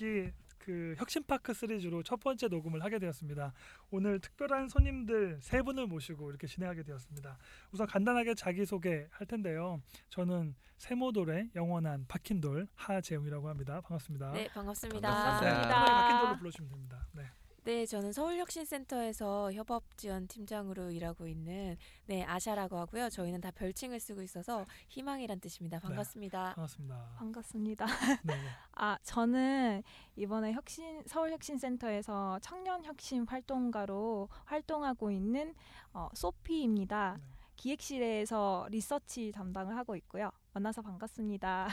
똘끼 그 혁신파크 시리즈로 첫 번째 녹음을 하게 되었습니다. 오늘 특별한 손님들 세 분을 모시고 이렇게 진행하게 되었습니다. 우선 간단하게 자기 소개 할 텐데요. 저는 세모돌의 영원한 박힌돌 하재웅이라고 합니다. 반갑습니다. 네, 반갑습니다. 반갑습니다. 박힌돌로 불러주시면 됩니다. 네. 네, 저는 서울혁신센터에서 협업지원 팀장으로 일하고 있는 네 아샤라고 하고요. 저희는 다 별칭을 쓰고 있어서 희망이란 뜻입니다. 반갑습니다. 반갑습니다. 반갑습니다. 네. 아 저는 이번에 혁신 서울혁신센터에서 청년혁신 활동가로 활동하고 있는 어, 소피입니다. 네. 기획실에서 리서치 담당을 하고 있고요. 만나서 반갑습니다.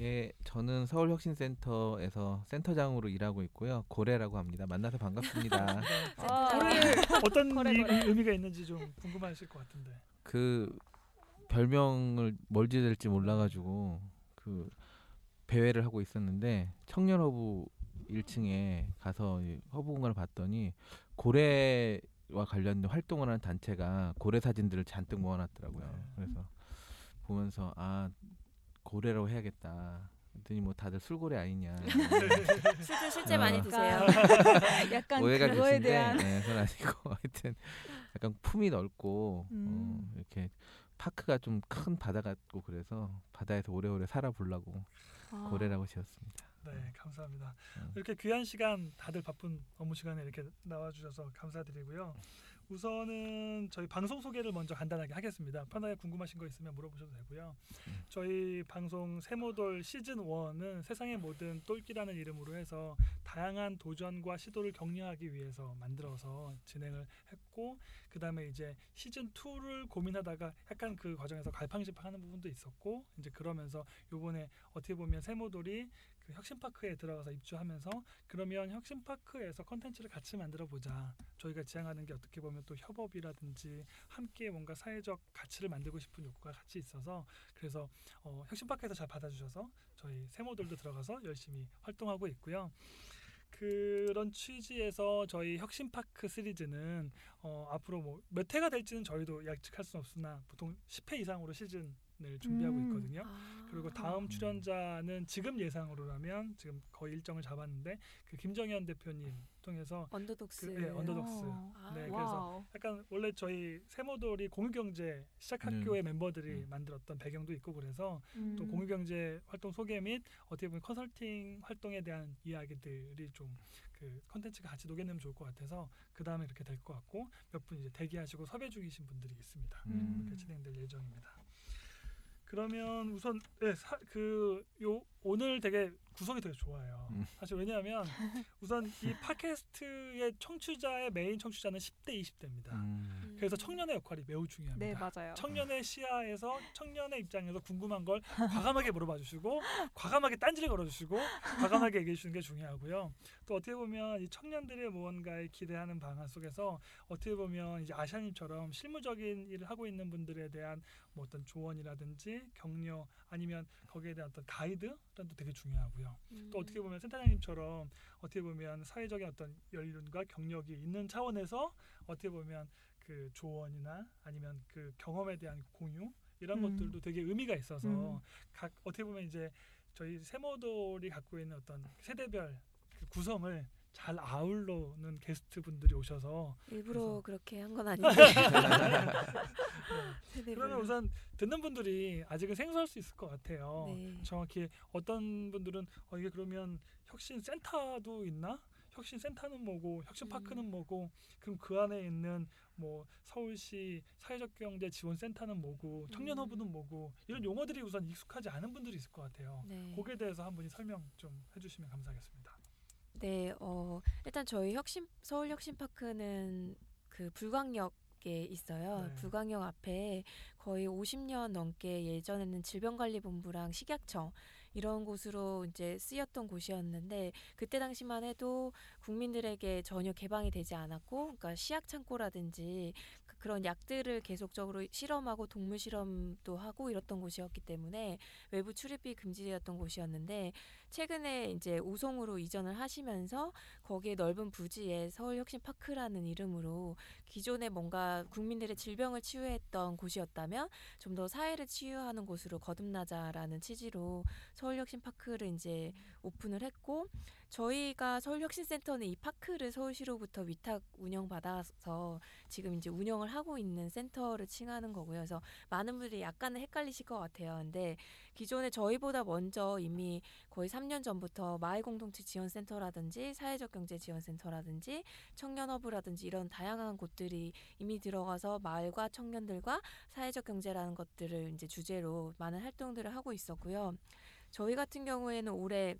예, 저는 서울혁신센터에서 센터장으로 일하고 있고요. 고래라고 합니다. 만나서 반갑습니다. 아, 고래 어떤 고래, 이- 고래. 의미가 있는지 좀 궁금하실 것 같은데. 그 별명을 뭘 지어야 될지 몰라가지고 그 배회를 하고 있었는데 청년허브 1층에 가서 이 허브 공간을 봤더니 고래와 관련된 활동을 하는 단체가 고래 사진들을 잔뜩 모아놨더라고요. 네. 그래서 보면서 아 고래라고 해야겠다. 그랬더니 뭐 다들 술고래 아니냐 실제 실제 어. 많이 드세요. 약간 오해가 그거에 대한 네, 그건 아니고 하여튼 약간 품이 넓고 음. 어, 이렇게 파크가 좀 큰 바다 같고 그래서 바다에서 오래오래 살아보려고 아, 고래라고 지었습니다. 네, 감사합니다. 음. 이렇게 귀한 시간 다들 바쁜 업무 시간에 이렇게 나와주셔서 감사드리고요. 우선은 저희 방송 소개를 먼저 간단하게 하겠습니다. 편하게 궁금하신 거 있으면 물어보셔도 되고요. 음. 저희 방송 세모돌 시즌 1은 세상의 모든 똘끼라는 이름으로 해서 다양한 도전과 시도를 격려하기 위해서 만들어서 진행을 했고 그 다음에 이제 시즌 2를 고민하다가 약간 그 과정에서 갈팡질팡하는 부분도 있었고 이제 그러면서 요번에 어떻게 보면 세모돌이 그 혁신파크에 들어가서 입주하면서 그러면 혁신파크에서 컨텐츠를 같이 만들어 보자. 저희가 지향하는 게 어떻게 보면 또 협업이라든지 함께 뭔가 사회적 가치를 만들고 싶은 욕구가 같이 있어서 그래서 어, 혁신파크에서 잘 받아주셔서 저희 세모돌도 들어가서 열심히 활동하고 있고요. 그런 취지에서 저희 혁신파크 시리즈는 어, 앞으로 뭐 몇 회가 될지는 저희도 예측할 수는 없으나 보통 10회 이상으로 시즌 을 준비하고 음. 있거든요. 아. 그리고 다음 음. 출연자는 지금 예상으로라면 지금 거의 일정을 잡았는데 그 김정현 대표님 통해서 언더독스. 그, 네, 언더독스. 어. 아, 네, 그래서. 약간 원래 저희 세모돌이 공유경제 시작학교의 멤버들이 음. 만들었던 배경도 있고 그래서 또 음. 공유경제 활동 소개 및 어떻게 보면 컨설팅 활동에 대한 이야기들이 좀 그 컨텐츠가 같이 녹여내면 좋을 것 같아서 그 다음에 이렇게 될 것 같고 몇 분 이제 대기하시고 섭외 중이신 분들이 있습니다. 음. 이렇게 진행될 예정입니다. 그러면 우선 네, 사, 그요 오늘 되게 구성이 되게 좋아요. 음. 사실 왜냐하면 우선 이 팟캐스트의 청취자의 메인 청취자는 10대 20대입니다. 음. 그래서 청년의 역할이 매우 중요합니다. 네 맞아요. 청년의 시야에서 청년의 입장에서 궁금한 걸 과감하게 물어봐 주시고 과감하게 딴지를 걸어 주시고 과감하게 얘기해 주시는 게 중요하고요. 또 어떻게 보면 이 청년들의 무언가에 기대하는 방안 속에서 어떻게 보면 이제 아샤님처럼 실무적인 일을 하고 있는 분들에 대한 뭐 어떤 조언이라든지 격려 아니면 거기에 대한 어떤 가이드 도 되게 중요하고요. 음. 또 어떻게 보면 센터장님처럼 어떻게 보면 사회적인 어떤 연륜과 경력이 있는 차원에서 어떻게 보면 그 조언이나 아니면 그 경험에 대한 공유 이런 음. 것들도 되게 의미가 있어서 음. 각 어떻게 보면 이제 저희 세모돌이 갖고 있는 어떤 세대별 그 구성을 잘 아울러는 게스트 분들이 오셔서 일부러 그렇게 한 건 아닌데. 네. 그러면 우선 듣는 분들이 아직은 생소할 수 있을 것 같아요. 네. 정확히 어떤 분들은 어 이게 그러면 혁신 센터도 있나? 혁신 센터는 뭐고 혁신 파크는 음. 뭐고 그럼 그 안에 있는 뭐 서울시 사회적 경제 지원 센터는 뭐고 청년 음. 허브는 뭐고 이런 용어들이 우선 익숙하지 않은 분들이 있을 것 같아요. 네. 거기에 대해서 한 분이 설명 좀 해주시면 감사하겠습니다. 네, 어, 일단 저희 혁신 서울 혁신파크는 그 불광역 에 있어요. 네. 불광역 앞에 거의 50년 넘게 예전에는 질병관리본부랑 식약청 이런 곳으로 이제 쓰였던 곳이었는데 그때 당시만 해도 국민들에게 전혀 개방이 되지 않았고, 그러니까 시약 창고라든지 그 그런 약들을 계속적으로 실험하고 동물 실험도 하고 이랬던 곳이었기 때문에 외부 출입이 금지되었던 곳이었는데 최근에 이제 우송으로 이전을 하시면서 거기에 넓은 부지에 서울혁신파크라는 이름으로 기존에 뭔가 국민들의 질병을 치유했던 곳이었다면 좀 더 사회를 치유하는 곳으로 거듭나자라는 취지로 서울혁신파크를 이제 오픈을 했고 저희가 서울혁신센터는 이 파크를 서울시로부터 위탁 운영받아서 지금 이제 운영을 하고 있는 센터를 칭하는 거고요. 그래서 많은 분들이 약간은 헷갈리실 것 같아요. 근데 기존에 저희보다 먼저 이미 거의 3년 전부터 마을 공동체 지원센터라든지 사회적 경제 지원센터라든지 청년허브라든지 이런 다양한 곳들이 이미 들어가서 마을과 청년들과 사회적 경제라는 것들을 이제 주제로 많은 활동들을 하고 있었고요. 저희 같은 경우에는 올해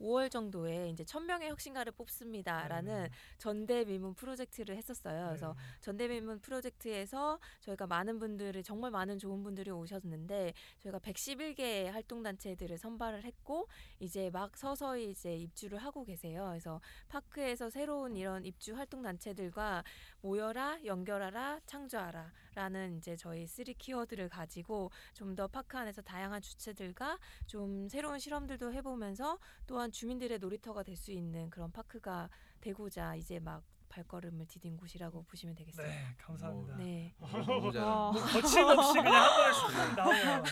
5월 정도에 이제 천명의 혁신가를 뽑습니다라는 네. 전대미문 프로젝트를 했었어요. 그래서 네. 전대미문 프로젝트에서 저희가 많은 분들을 정말 많은 좋은 분들이 오셨는데 저희가 111개의 활동 단체들을 선발을 했고 이제 막 서서히 이제 입주를 하고 계세요. 그래서 파크에서 새로운 이런 입주 활동 단체들과 모여라, 연결하라, 창조하라 라는 이제 저희 three 키워드를 가지고 좀 더 파크 안에서 다양한 주체들과 좀 새로운 실험들도 해보면서 또한 주민들의 놀이터가 될 수 있는 그런 파크가 되고자 이제 막 발걸음을 디딘 곳이라고 보시면 되겠어요. 네, 감사합니다. 네. 너무 잘. 와. 뭐 거침없이 그냥 한 번에 슉 나오네요.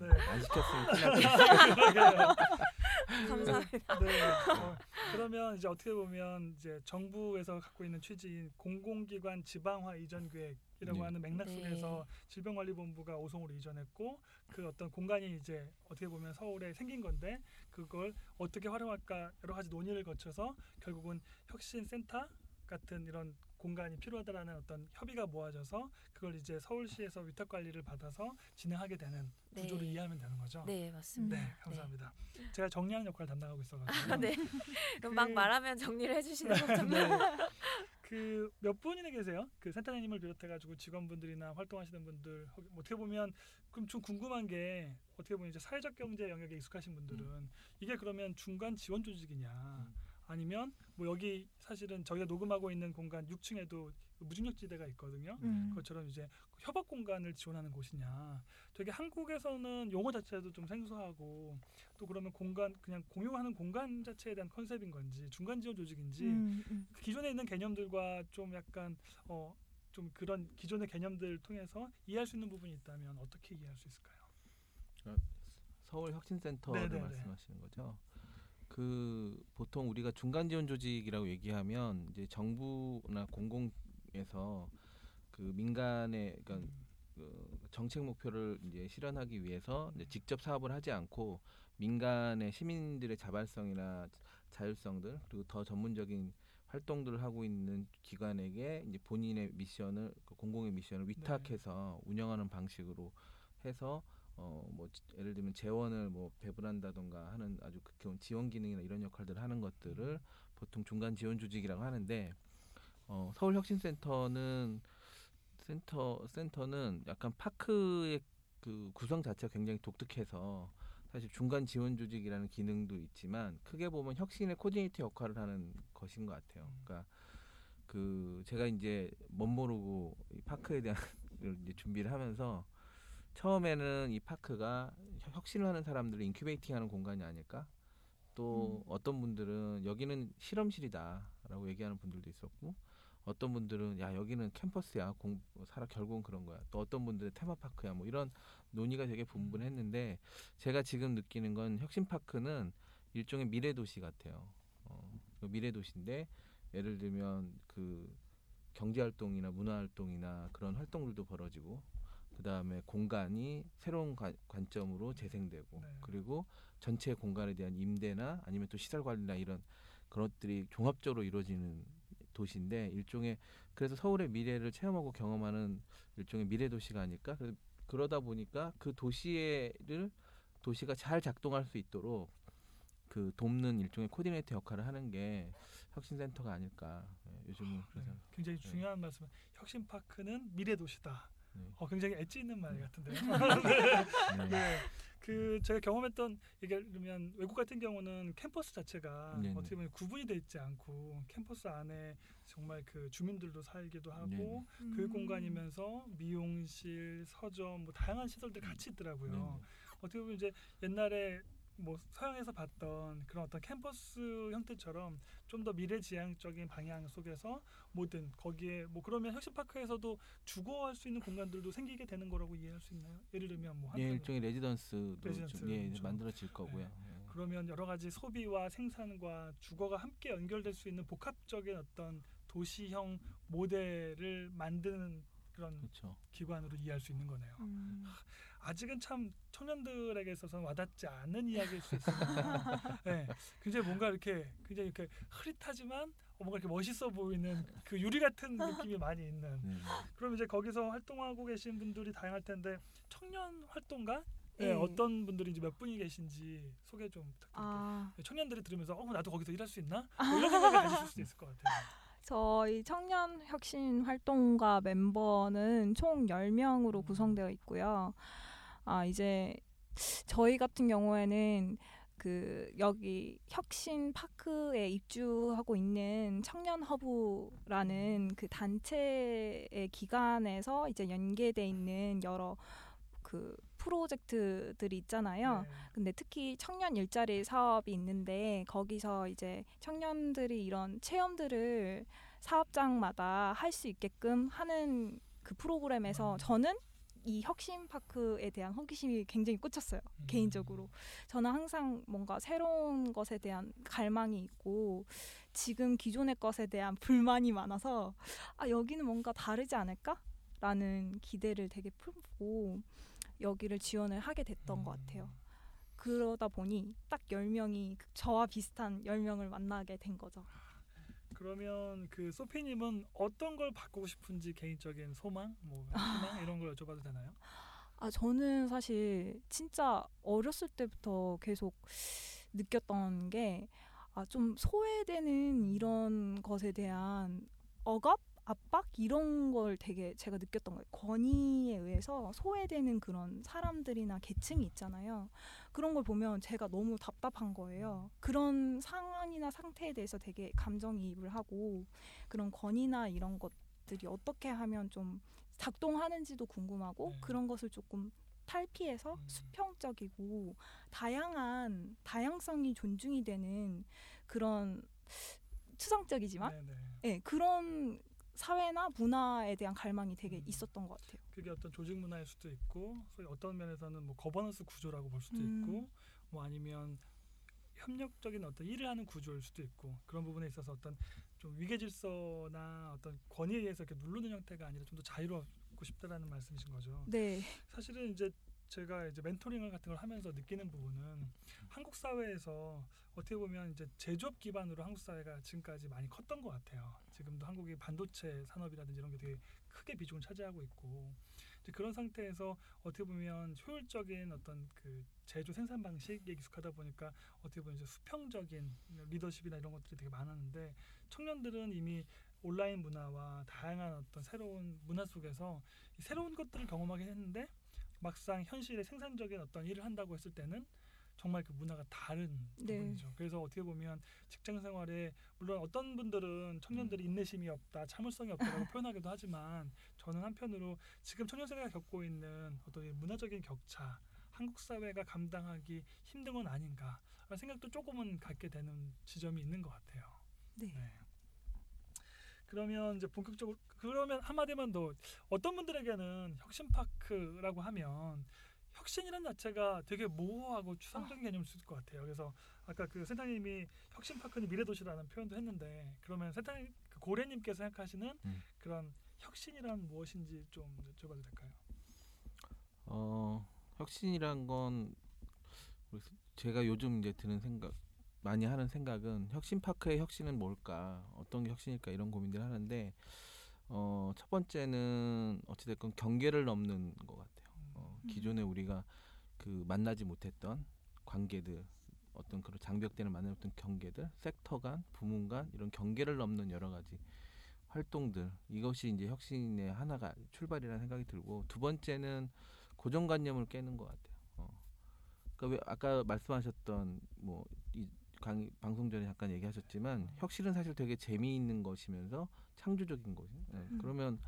네. 네. 안 시켰으면. 감사합니다. 네. 어, 그러면 이제 어떻게 보면 이제 정부에서 갖고 있는 취지인 공공기관 지방화 이전 계획 이라고 네. 하는 맥락 네. 속에서 질병관리본부가 오송으로 이전했고 그 어떤 공간이 이제 어떻게 보면 서울에 생긴 건데 그걸 어떻게 활용할까 여러 가지 논의를 거쳐서 결국은 혁신센터 같은 이런 공간이 필요하다라는 어떤 협의가 모아져서 그걸 이제 서울시에서 위탁 관리를 받아서 진행하게 되는 네. 구조를 이해하면 되는 거죠. 네, 맞습니다. 네, 감사합니다. 제가 정리하는 역할 을 담당하고 있어가지고. 아, 네. 그럼 막 그- 말하면 정리를 해주시는 거죠? 네. 그 몇 분이나 계세요? 그 센터장님을 비롯해가지고 직원분들이나 활동하시는 분들 혹- 어떻게 보면 그럼 좀 궁금한 게 어떻게 보면 이제 사회적 경제 영역에 익숙하신 분들은 이게 그러면 중간 지원 조직이냐 아니면 뭐 여기 사실은 저희가 녹음하고 있는 공간 6층에도 무중력지대가 있거든요. 음. 그것처럼 이제 협업 공간을 지원하는 곳이냐. 되게 한국에서는 용어 자체도 좀 생소하고 또 그러면 공간 그냥 공유하는 공간 자체에 대한 컨셉인 건지 중간 지원 조직인지 음, 음. 그 기존에 있는 개념들과 좀 약간 어 좀 그런 기존의 개념들 통해서 이해할 수 있는 부분이 있다면 어떻게 이해할 수 있을까요? 서울 혁신센터를 네네네. 말씀하시는 거죠. 그 보통 우리가 중간 지원 조직이라고 얘기하면 이제 정부나 공공에서 그 민간의 그러니까 음, 그 정책 목표를 이제 실현하기 위해서 이제 직접 사업을 하지 않고 민간의 시민들의 자발성이나 자율성들 그리고 더 전문적인 활동들을 하고 있는 기관에게 이제 본인의 미션을 그 공공의 미션을 위탁해서 운영하는 방식으로 해서 어 뭐 예를 들면 재원을 뭐 배분한다던가 하는 아주 극혐 지원 기능이나 이런 역할들을 하는 것들을 보통 중간 지원 조직이라고 하는데 어 서울 혁신센터는 센터 센터는 약간 파크의 그 구성 자체가 굉장히 독특해서 사실 중간 지원 조직이라는 기능도 있지만 크게 보면 혁신의 코디네이터 역할을 하는 것인 것 같아요. 음. 그러니까 그 제가 이제 멋 모르고 이 파크에 대한 걸 이제 준비를 하면서 처음에는 이 파크가 혁- 혁신을 하는 사람들을 incubating하는 공간이 아닐까? 또 어떤 분들은 여기는 실험실이다라고 얘기하는 분들도 있었고 어떤 분들은 야 여기는 캠퍼스야 공 살아 결국은 그런 거야. 또 어떤 분들은 테마파크야 뭐 이런 논의가 되게 분분했는데 제가 지금 느끼는 건 혁신파크는 일종의 미래 도시 같아요. 어, 그 미래 도시인데 예를 들면 그 경제 활동이나 문화 활동이나 그런 활동들도 벌어지고 그 다음에 공간이 새로운 관, 관점으로 재생되고 네. 그리고 전체 공간에 대한 임대나 아니면 또 시설 관리나 이런 그런 것들이 종합적으로 이루어지는 도시인데 일종의 그래서 서울의 미래를 체험하고 경험하는 일종의 미래 도시가 아닐까 그래서 그러다 보니까 그 도시를 도시가 잘 작동할 수 있도록 그 돕는 일종의 코디네이터 역할을 하는 게 혁신센터가 아닐까 예, 요즘은 네, 그래서 굉장히 네. 중요한 말씀. 혁신 파크는 미래 도시다. 네. 어, 굉장히 엣지 있는 말 같은데요. 네. 네. 그 제가 경험했던 예를 들면 외국 같은 경우는 캠퍼스 자체가 네네. 어떻게 보면 구분이 돼 있지 않고 캠퍼스 안에 정말 그 주민들도 살기도 하고 네네. 음. 교육 공간이면서 미용실, 서점 뭐 다양한 시설들이 같이 있더라고요. 네네. 어떻게 보면 이제 옛날에 뭐 서양에서 봤던 그런 어떤 캠퍼스 형태처럼 좀 더 미래지향적인 방향 속에서 뭐든 거기에 뭐 그러면 혁신파크에서도 주거할 수 있는 공간들도 생기게 되는 거라고 이해할 수 있나요? 예를 들면 뭐 예, 일종의 레지던스도 레지던스, 좀, 예, 그렇죠. 만들어질 거고요. 예. 그러면 여러 가지 소비와 생산과 주거가 함께 연결될 수 있는 복합적인 어떤 도시형 모델을 만드는 그런 그렇죠. 기관으로 이해할 수 있는 거네요. 음. 아직은 참 청년들에게 있어서는 와닿지 않는 이야기일 수 있습니다. 네, 굉장히 뭔가 이렇게 굉장히 이렇게 흐릿하지만 어, 뭔가 이렇게 멋있어 보이는 그 유리 같은 느낌이 많이 있는. 네. 그럼 이제 거기서 활동하고 계신 분들이 다양할 텐데 청년 활동가 네, 네. 어떤 분들이 이제 몇 분이 계신지 소개 좀 부탁드릴게요. 아, 네, 청년들이 들으면서 어 나도 거기서 일할 수 있나? 뭐 이런 생각이 가지실 수도 있을 것 같아요. 저희 청년 혁신 활동가 멤버는 총 10명으로 음. 구성되어 있고요. 아, 이제 저희 같은 경우에는 그 여기 혁신 파크에 입주하고 있는 청년 허브라는 그 단체의 기관에서 이제 연계돼 있는 여러 그 프로젝트들이 있잖아요. 네. 근데 특히 청년 일자리 사업이 있는데 거기서 이제 청년들이 이런 체험들을 사업장마다 할 수 있게끔 하는 그 프로그램에서 음. 저는 이 혁신 파크에 대한 호기심이 굉장히 꽂혔어요. 음. 개인적으로. 저는 항상 뭔가 새로운 것에 대한 갈망이 있고 지금 기존의 것에 대한 불만이 많아서 아 여기는 뭔가 다르지 않을까 라는 기대를 되게 품고 여기를 지원을 하게 됐던 것 같아요. 음. 그러다 보니 딱 10명이 저와 비슷한 10명을 만나게 된 거죠. 그러면 그 소피님은 어떤 걸 바꾸고 싶은지 개인적인 소망, 뭐 희망? 이런 걸 여쭤봐도 되나요? 아 저는 사실 진짜 어렸을 때부터 계속 느꼈던 게 아 좀 소외되는 이런 것에 대한 억압, 압박 이런 걸 되게 제가 느꼈던 거예요. 권위에 의해서 소외되는 그런 사람들이나 계층이 있잖아요. 그런 걸 보면 제가 너무 답답한 거예요. 그런 상황이나 상태에 대해서 되게 감정이입을 하고 그런 권위나 이런 것들이 어떻게 하면 좀 작동하는지도 궁금하고 네. 그런 것을 조금 탈피해서 음. 수평적이고 다양한 다양성이 존중이 되는 그런 추상적이지만 네네. 예, 그런 사회나 문화에 대한 갈망이 되게 음. 있었던 것 같아요. 그게 어떤 조직 문화일 수도 있고, 소위 어떤 면에서는 뭐 거버넌스 구조라고 볼 수도 음. 있고, 뭐 아니면 협력적인 어떤 일을 하는 구조일 수도 있고 그런 부분에 있어서 어떤 좀 위계 질서나 어떤 권위에 의해서 이렇게 누르는 형태가 아니라 좀 더 자유롭고 싶다라는 말씀이신 거죠. 네, 사실은 이제 제가 이제 멘토링을 같은 걸 하면서 느끼는 부분은 한국 사회에서 어떻게 보면 이제 제조업 기반으로 한국 사회가 지금까지 많이 컸던 것 같아요. 지금도 한국이 반도체 산업이라든지 이런 게 되게 크게 비중을 차지하고 있고 그런 상태에서 어떻게 보면 효율적인 어떤 그 제조 생산 방식에 익숙하다 보니까 어떻게 보면 이제 수평적인 리더십이나 이런 것들이 되게 많았는데 청년들은 이미 온라인 문화와 다양한 어떤 새로운 문화 속에서 이 새로운 것들을 경험하게 했는데 막상 현실의 생산적인 어떤 일을 한다고 했을 때는 정말 그 문화가 다른 네. 부분이죠. 그래서 어떻게 보면 직장 생활에 물론 어떤 분들은 청년들이 인내심이 없다, 참을성이 없다라고 표현하기도 하지만 저는 한편으로 지금 청년 세대가 겪고 있는 어떤 이 문화적인 격차, 한국 사회가 감당하기 힘든 건 아닌가 생각도 조금은 갖게 되는 지점이 있는 것 같아요. 네. 그러면 이제 본격적으로 그러면 한마디만 더 어떤 분들에게는 혁신파크라고 하면 혁신이라는 자체가 되게 모호하고 추상적인 개념일 수 있을 것 같아요. 그래서 아까 그 센터님이 혁신파크는 미래도시라는 표현도 했는데 그러면 센터님 그 고래님께서 생각하시는 음. 그런 혁신이란 무엇인지 좀 여쭤봐도 될까요? 어, 혁신이란 건 제가 요즘 이제 드는 생각 많이 하는 생각은 혁신 파크의 혁신은 뭘까 어떤 게 혁신일까 이런 고민들을 하는데 어, 첫 번째는 어찌됐건 경계를 넘는 것 같아요. 어, 음. 기존에 우리가 그 만나지 못했던 관계들 어떤 그런 장벽대를 만들었던 경계들 섹터 간 부문 간 이런 경계를 넘는 여러 가지 활동들 이것이 이제 혁신의 하나가 출발이라는 생각이 들고 두 번째는 고정관념을 깨는 것 같아요. 어. 그러니까 왜 아까 말씀하셨던 뭐 이 방송 전에 잠깐 얘기하셨지만 혁신은 사실 되게 재미있는 것이면서 창조적인 거죠. 예, 음. 그러면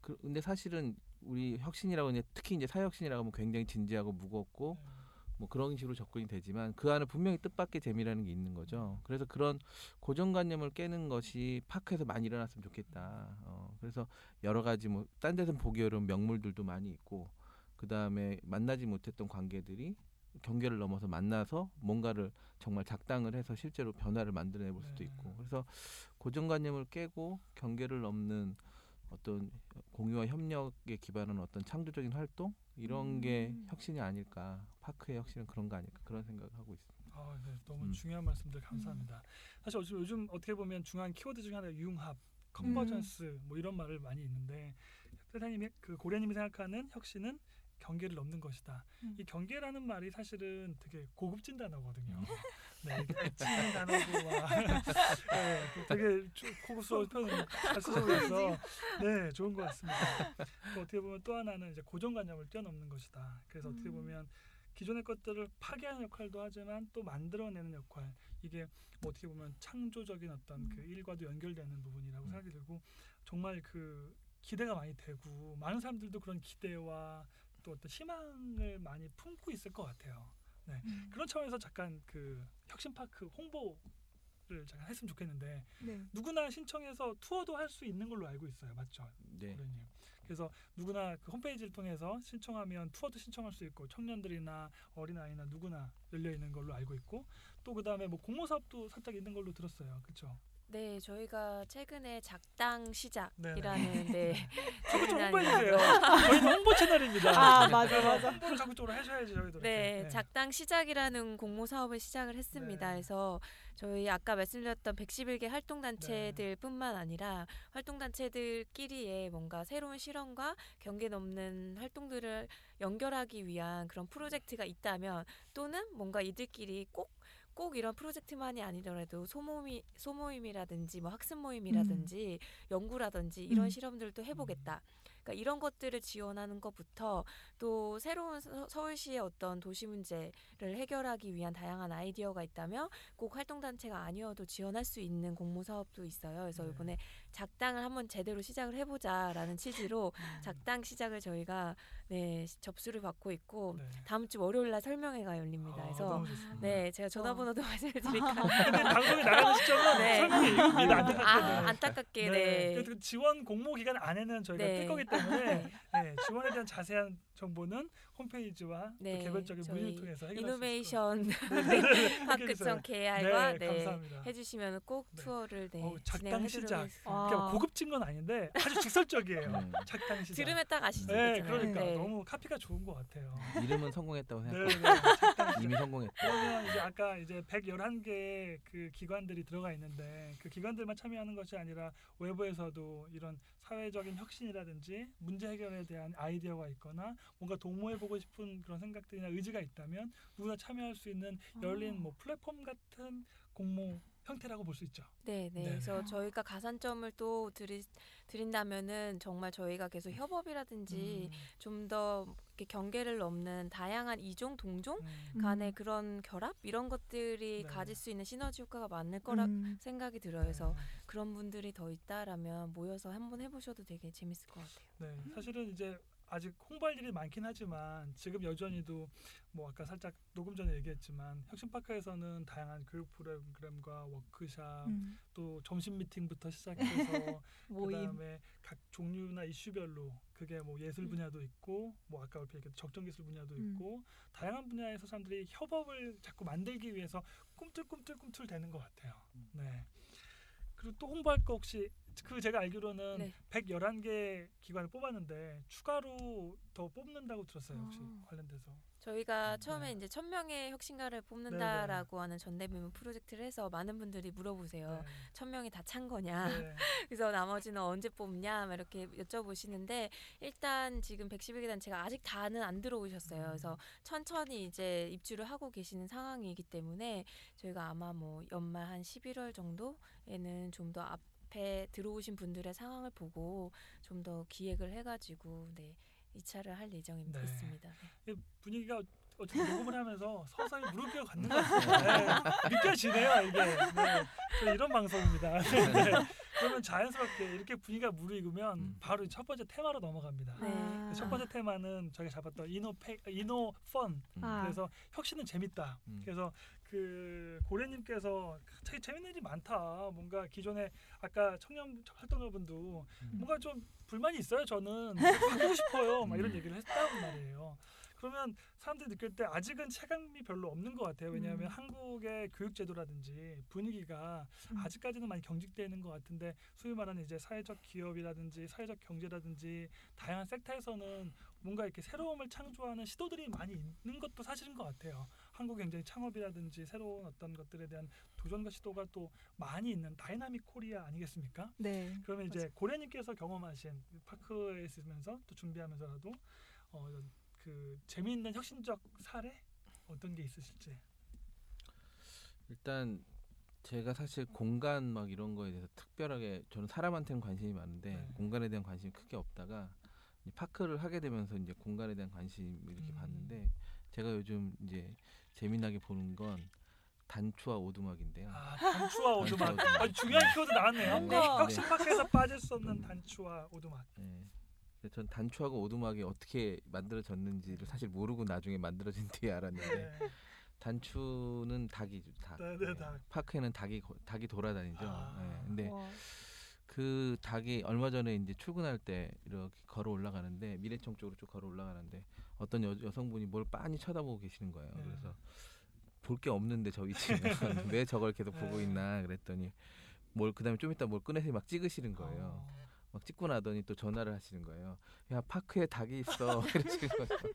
그 근데 사실은 우리 혁신이라고 이제 특히 이제 사회혁신이라고 하면 굉장히 진지하고 무겁고 네. 뭐 그런 식으로 접근이 되지만 그 안에 분명히 뜻밖의 재미라는 게 있는 거죠. 그래서 그런 고정관념을 깨는 것이 파크에서 많이 일어났으면 좋겠다. 어, 그래서 여러 가지 뭐 딴 데서는 보기 어려운 명물들도 많이 있고 그 다음에 만나지 못했던 관계들이 경계를 넘어서 만나서 뭔가를 정말 작당을 해서 실제로 변화를 만들어내 볼 수도 네. 있고 그래서 고정관념을 깨고 경계를 넘는 어떤 공유와 협력에 기반한 어떤 창조적인 활동 이런 게 음. 혁신이 아닐까 파크의 혁신은 그런 거 아닐까 그런 생각을 하고 있습니다. 아, 네, 너무 음. 중요한 말씀들 감사합니다. 사실 요즘, 요즘 어떻게 보면 중요한 키워드 중에 하나가 융합, 음. 컨버전스 뭐 이런 말을 많이 있는데 회장님이 그 고려님이 생각하는 혁신은 경계를 넘는 것이다. 음. 이 경계라는 말이 사실은 되게 고급진 단어거든요. 네, 이게 애칭 단어고 막 네, 그 되게 조- 고급스러운 표현 잘 쓰고 있어. 네, 좋은 것 같습니다. 또 어떻게 보면 또 하나는 이제 고정관념을 뛰어넘는 것이다. 그래서 어떻게 음. 보면 기존의 것들을 파괴하는 역할도 하지만 또 만들어내는 역할 이게 뭐 어떻게 보면 창조적인 어떤 그 음. 일과도 연결되는 부분이라고 음. 생각이 들고 정말 그 기대가 많이 되고 많은 사람들도 그런 기대와 또 어떤 희망을 많이 품고 있을 것 같아요. 음. 그런 차원에서 잠깐 그 혁신파크 홍보를 잠깐 했으면 좋겠는데 네. 누구나 신청해서 투어도 할 수 있는 걸로 알고 있어요. 맞죠? 네. 고객님. 그래서 누구나 그 홈페이지를 통해서 신청하면 투어도 신청할 수 있고 청년들이나 어린아이나 누구나 열려 있는 걸로 알고 있고 또 그다음에 뭐 공모 사업도 살짝 있는 걸로 들었어요. 그렇죠? 네, 저희가 최근에 작당 시작이라는. 네. 자꾸 좀 재미난 홍보해 주세요. 이야기로. 저희는 홍보 채널입니다. 아 맞아 맞아. 홍보를 적극적으로 하셔야지 저희도. 네, 이렇게. 작당 시작이라는 공모 사업을 시작을 했습니다. 네. 그래서 저희 아까 말씀드렸던 111개 활동 단체들뿐만 아니라 활동 단체들끼리의 뭔가 새로운 실험과 경계 넘는 활동들을 연결하기 위한 그런 프로젝트가 있다면 또는 뭔가 이들끼리 꼭 꼭 이런 프로젝트만이 아니더라도 소모임 소모임이라든지 뭐 학습 모임이라든지 연구라든지 이런 음. 실험들도 해보겠다. 그러니까 이런 것들을 지원하는 것부터 또 새로운 서, 서울시의 어떤 도시 문제를 해결하기 위한 다양한 아이디어가 있다면 꼭 활동 단체가 아니어도 지원할 수 있는 공모 사업도 있어요. 그래서 네. 이번에 작당을 한번 제대로 시작을 해보자라는 취지로 음. 작당 시작을 저희가 네 시- 접수를 받고 있고 네. 다음 주 월요일 날 설명회가 열립니다. 아, 그래서. 네 제가 전화번호도 말씀을 드릴까요? 방송이 나가는 시점은 네. 설명이 이겁니다. 안타깝게. 아 안타깝게 네. 네. 그 지원 공모 기간 안에는 저희가 네. 뜰 거기 때문에 네. 네, 지원에 대한 자세한 정보는 홈페이지와 네, 또 개별적인 문의를 통해서 해결할 이노베이션 네, KR과 네, 네, 감사합니다. 해주시면 꼭 네. 투어를 네, 어우, 작당 시작. 아. 그러니까 고급진 건 아닌데 아주 직설적이에요. 음. 작당 시작. 들으면 딱 아시죠? 네. 그러니까 네. 너무 카피가 좋은 것 같아요. 이름은 성공했다고 네, 생각합니다. 네. 이미 성공했다. 그러면 이제 아까 이제 111개 그 기관들이 들어가 있는데 그 기관들만 참여하는 것이 아니라 외부에서도 이런 사회적인 혁신이라든지 문제 해결에 대한 아이디어가 있거나 뭔가 도모해 보고 싶은 그런 생각들이나 의지가 있다면 누구나 참여할 수 있는 열린 뭐 플랫폼 같은 공모 형태라고 볼 수 있죠. 네, 네. 네. 그래서 아. 저희가 가산점을 또 드리, 드린다면은 정말 저희가 계속 협업이라든지 음, 좀더 경계를 넘는 다양한 이종 동종 음. 간의 음. 그런 결합 이런 것들이 네. 가질 수 있는 시너지 효과가 많을 거라 음. 생각이 들어요. 그래서 네. 그런 분들이 더 있다라면 모여서 한번 해보셔도 되게 재밌을 것 같아요. 네, 사실은 이제 아직 홍보할 일이 많긴 하지만 지금 여전히도 뭐 아까 살짝 녹음 전에 얘기했지만 혁신파크에서는 다양한 교육 프로그램과 워크샵 음. 또 점심 미팅부터 시작해서 모임. 그다음에 각 종류나 이슈별로 그게 뭐 예술 음. 분야도 있고 뭐 아까 얼핏 얘기했던 적정 기술 분야도 음. 있고 다양한 분야에서 사람들이 협업을 자꾸 만들기 위해서 꿈틀꿈틀꿈틀 되는 것 같아요. 음. 네. 그리고 또 홍보할 거 혹시 그 제가 알기로는 네. 111개 기관을 뽑았는데 추가로 더 뽑는다고 들었어요. 혹시 아. 관련돼서. 저희가 음, 처음에 네. 이제 천 명의 혁신가를 뽑는다라고 하는 전대미문 프로젝트를 해서 많은 분들이 물어보세요. 천 명이 다 찬 거냐? 네. 그래서 나머지는 언제 뽑냐? 막 이렇게 여쭤보시는데 일단 지금 111개 단체가 아직 다는 안 들어오셨어요. 음. 그래서 천천히 이제 입주를 하고 계시는 상황이기 때문에 저희가 아마 뭐 연말 한 11월 정도에는 좀 더 앞 에 들어오신 분들의 상황을 보고 좀 더 기획을 해가지고 네. 2차를 할 예정입니다. 네. 있습니다. 네. 이 분위기가 어쨌든 녹음을 하면서 서서히 무릎 꿇어 갖는 것 같아요. 네, 느껴지네요 이게. 네, 이런 방송입니다. 네, 그러면 자연스럽게 이렇게 분위기가 무르익으면 음. 바로 첫 번째 테마로 넘어갑니다. 네. 아. 첫 번째 테마는 저희가 잡았던 이노 페 이노 펀 음. 아. 그래서 혁신은 재밌다. 음. 그래서 그 고래님께서 되게 재밌는 일이 많다. 뭔가 기존에 아까 청년 활동가분도 음. 뭔가 좀 불만이 있어요. 저는 바꾸고 싶어요. 막 이런 음. 얘기를 했다고 말이에요. 그러면 사람들이 느낄 때 아직은 체감이 별로 없는 것 같아요. 왜냐하면 음. 한국의 교육 제도라든지 분위기가 음. 아직까지는 많이 경직되는 것 같은데 소위 말하는 이제 사회적 기업이라든지 사회적 경제라든지 다양한 섹터에서는 뭔가 이렇게 새로움을 창조하는 시도들이 많이 있는 것도 사실인 것 같아요. 한국 굉장히 창업이라든지 새로운 어떤 것들에 대한 도전과 시도가 또 많이 있는 dynamic Korea 아니겠습니까? 네. 그러면 이제 고래님께서 경험하신 파크에 있으면서 또 준비하면서라도 어, 이런 그 재미있는 혁신적 사례 어떤 게 있으실지. 일단 제가 사실 공간 막 이런 거에 대해서 특별하게 저는 사람한테는 관심이 많은데 네. 공간에 대한 관심이 크게 없다가 이 파크를 하게 되면서 이제 공간에 대한 관심을 이렇게 음. 봤는데 제가 요즘 이제 재미나게 보는 건 단추와 오두막인데요. 아 단추와 오두막 단추와 오두막. 아주 중요한 키워드 나왔네요. 뭔가- 혁신 파크에서 빠질 수 없는 단추와 오두막. 네. 전 단추하고 오두막이 어떻게 만들어졌는지를 사실 모르고 나중에 만들어진 뒤에 알았는데 네. 단추는 닭이죠. 닭. 네, 네, 닭. 파크에는 닭이 거- 닭이 돌아다니죠. 아. 네. 근데 와. 그 닭이 얼마 전에 이제 출근할 때 이렇게 걸어 올라가는데 미래청 쪽으로 쭉 걸어 올라가는데 어떤 여, 여성분이 뭘 빤히 쳐다보고 계시는 거예요. 네. 그래서 볼 게 없는데 저 위치는 왜 저걸 계속 보고 네. 있나 그랬더니 뭘 그다음에 좀 이따 뭘 꺼내서 막 찍으시는 거예요. 어. 막 찍고 나더니 또 전화를 하시는 거예요. 야 파크에 닭이 있어 이러시는 거예요.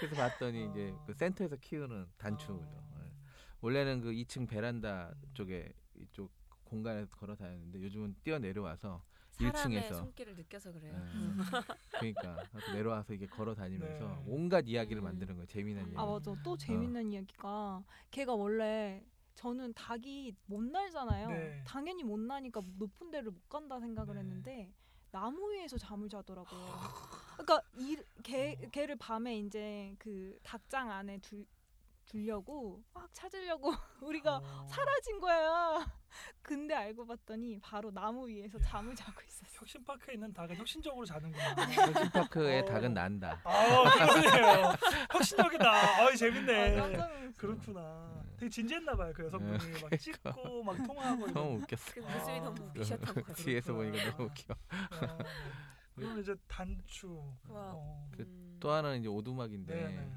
그래서 봤더니 이제 어. 그 센터에서 키우는 단추죠. 어. 네. 원래는 그 2층 베란다 음. 쪽에 이쪽 공간에서 걸어 다녔는데 요즘은 뛰어 내려와서 사람의 1층에서. 손길을 느껴서 그래요. 네. 음. 그러니까 내려와서 이게 걸어 다니면서 네. 온갖 이야기를 음. 만드는 거예요. 재미난 음. 이야기. 아 맞아. 또 재밌는 이야기가 걔가 원래 저는 닭이 못 날잖아요. 네. 당연히 못 나니까 높은 데를 못 간다 생각을 네. 했는데 나무 위에서 잠을 자더라고요. 그러니까 이, 걔, 어. 걔를 밤에 이제 그 닭장 안에 둘, 두려고 막 찾으려고 우리가 어. 사라진 거야. 근데 알고 봤더니 바로 나무 위에서 야. 잠을 자고 있었어. 혁신 파크에 있는 닭은 혁신적으로 자는구나. 혁신파크의 어. 닭은 난다. 아 그러네요. 혁신적이다. 아 재밌네. 아. 그렇구나. 네. 되게 진지했나 봐요 그 여성분이 막 찍고 막 통화하고 너무. 웃겼어. 그 모습이 아. 너무 웃기셨던 것 같아요. 뒤에서 보니까. 너무 웃겨. 어, 그럼 이제 단추. 와. 어. 그 음. 또 하나는 이제 오두막인데 네, 네.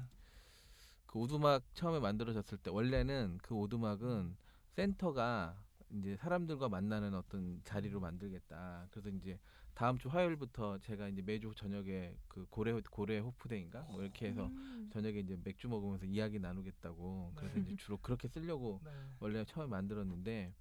그 오두막 처음에 만들어졌을 때 원래는 그 오두막은 센터가 이제 사람들과 만나는 어떤 자리로 만들겠다. 그래서 이제 다음 주 화요일부터 제가 이제 매주 저녁에 그 고래 고래 호프데인가 뭐 이렇게 해서 음. 저녁에 이제 맥주 먹으면서 이야기 나누겠다고 그래서 네. 이제 주로 그렇게 쓰려고 네. 원래 처음에 만들었는데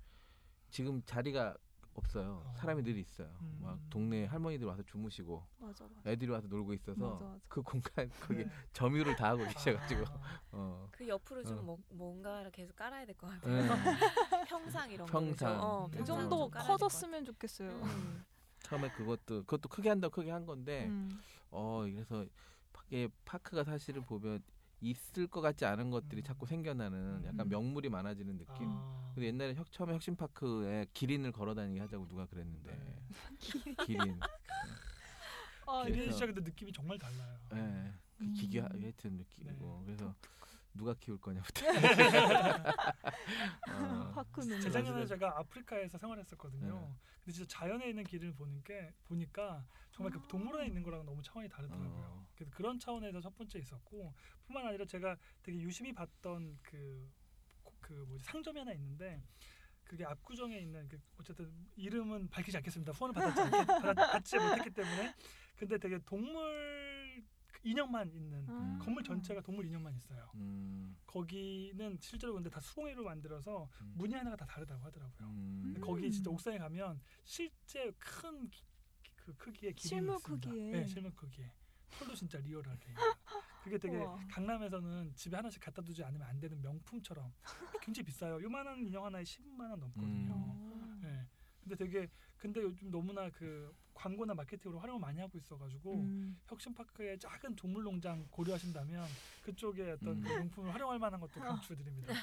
지금 자리가 없어요. 어. 사람이 늘 있어요. 음. 막 동네 할머니들 와서 주무시고 맞아 맞아. 애들이 와서 놀고 있어서 맞아, 맞아. 그 공간 거기 네. 점유를 다 하고 계셔가지고 아, 어. 그 옆으로 좀 어. 뭐, 뭔가를 계속 깔아야 될것 네. 같아요. 평상 이런 거. 평상. 어, 음. 그 평상 정도 커졌으면 좋겠어요. 음. 처음에 그것도 그것도 크게 한다고 크게 한 건데 음. 어 그래서 밖에 파크가 사실은 보면 있을 것 같지 않은 것들이 음. 자꾸 생겨나는 약간 음. 명물이 많아지는 느낌. 아. 근데 옛날에 혁, 처음에 혁신 파크에 기린을 걸어다니게 하자고 누가 그랬는데 네. 기린. 아, 기린 근데 느낌이 정말 달라요. 예. 그 음. 기계 하여튼 느끼고 네. 그래서 누가 키울 거냐부터. 어. 재작년에. 제가 아프리카에서 생활했었거든요. 네. 근데 진짜 자연에 있는 기린을 보는 게 보니까 정말 그 아. 동물원에 있는 거랑 너무 차원이 다르더라고요. 어. 그래서 그런 차원에서 첫 번째 있었고 뿐만 아니라 제가 되게 유심히 봤던 그, 고- 그 뭐지 상점이 하나 있는데 그게 압구정에 있는 그 어쨌든 이름은 밝히지 않겠습니다. 후원을 받았지, 않겠, 받, 받지 못했기 때문에 근데 되게 동물 그 인형만 있는 아. 건물 전체가 동물 인형만 있어요. 음. 거기는 실제로 근데 다 수공예로 만들어서 음. 무늬 하나가 다 다르다고 하더라고요. 음. 거기 진짜 음. 옥상에 가면 실제 큰 그 크기의 실물 있습니다. 크기에. 네, 실물 크기에. 털도 진짜 리얼하게. 그게 되게 우와. 강남에서는 집에 하나씩 갖다 두지 않으면 안 되는 명품처럼 굉장히 비싸요. 요만한 인형 하나에 10만 원 넘거든요. 어. 네. 근데 되게 근데 요즘 너무나 그 광고나 마케팅으로 활용을 많이 하고 있어가지고 음. 혁신파크의 작은 동물농장 고려하신다면 그쪽에 어떤 음. 그 용품을 활용할 만한 것도 강추드립니다.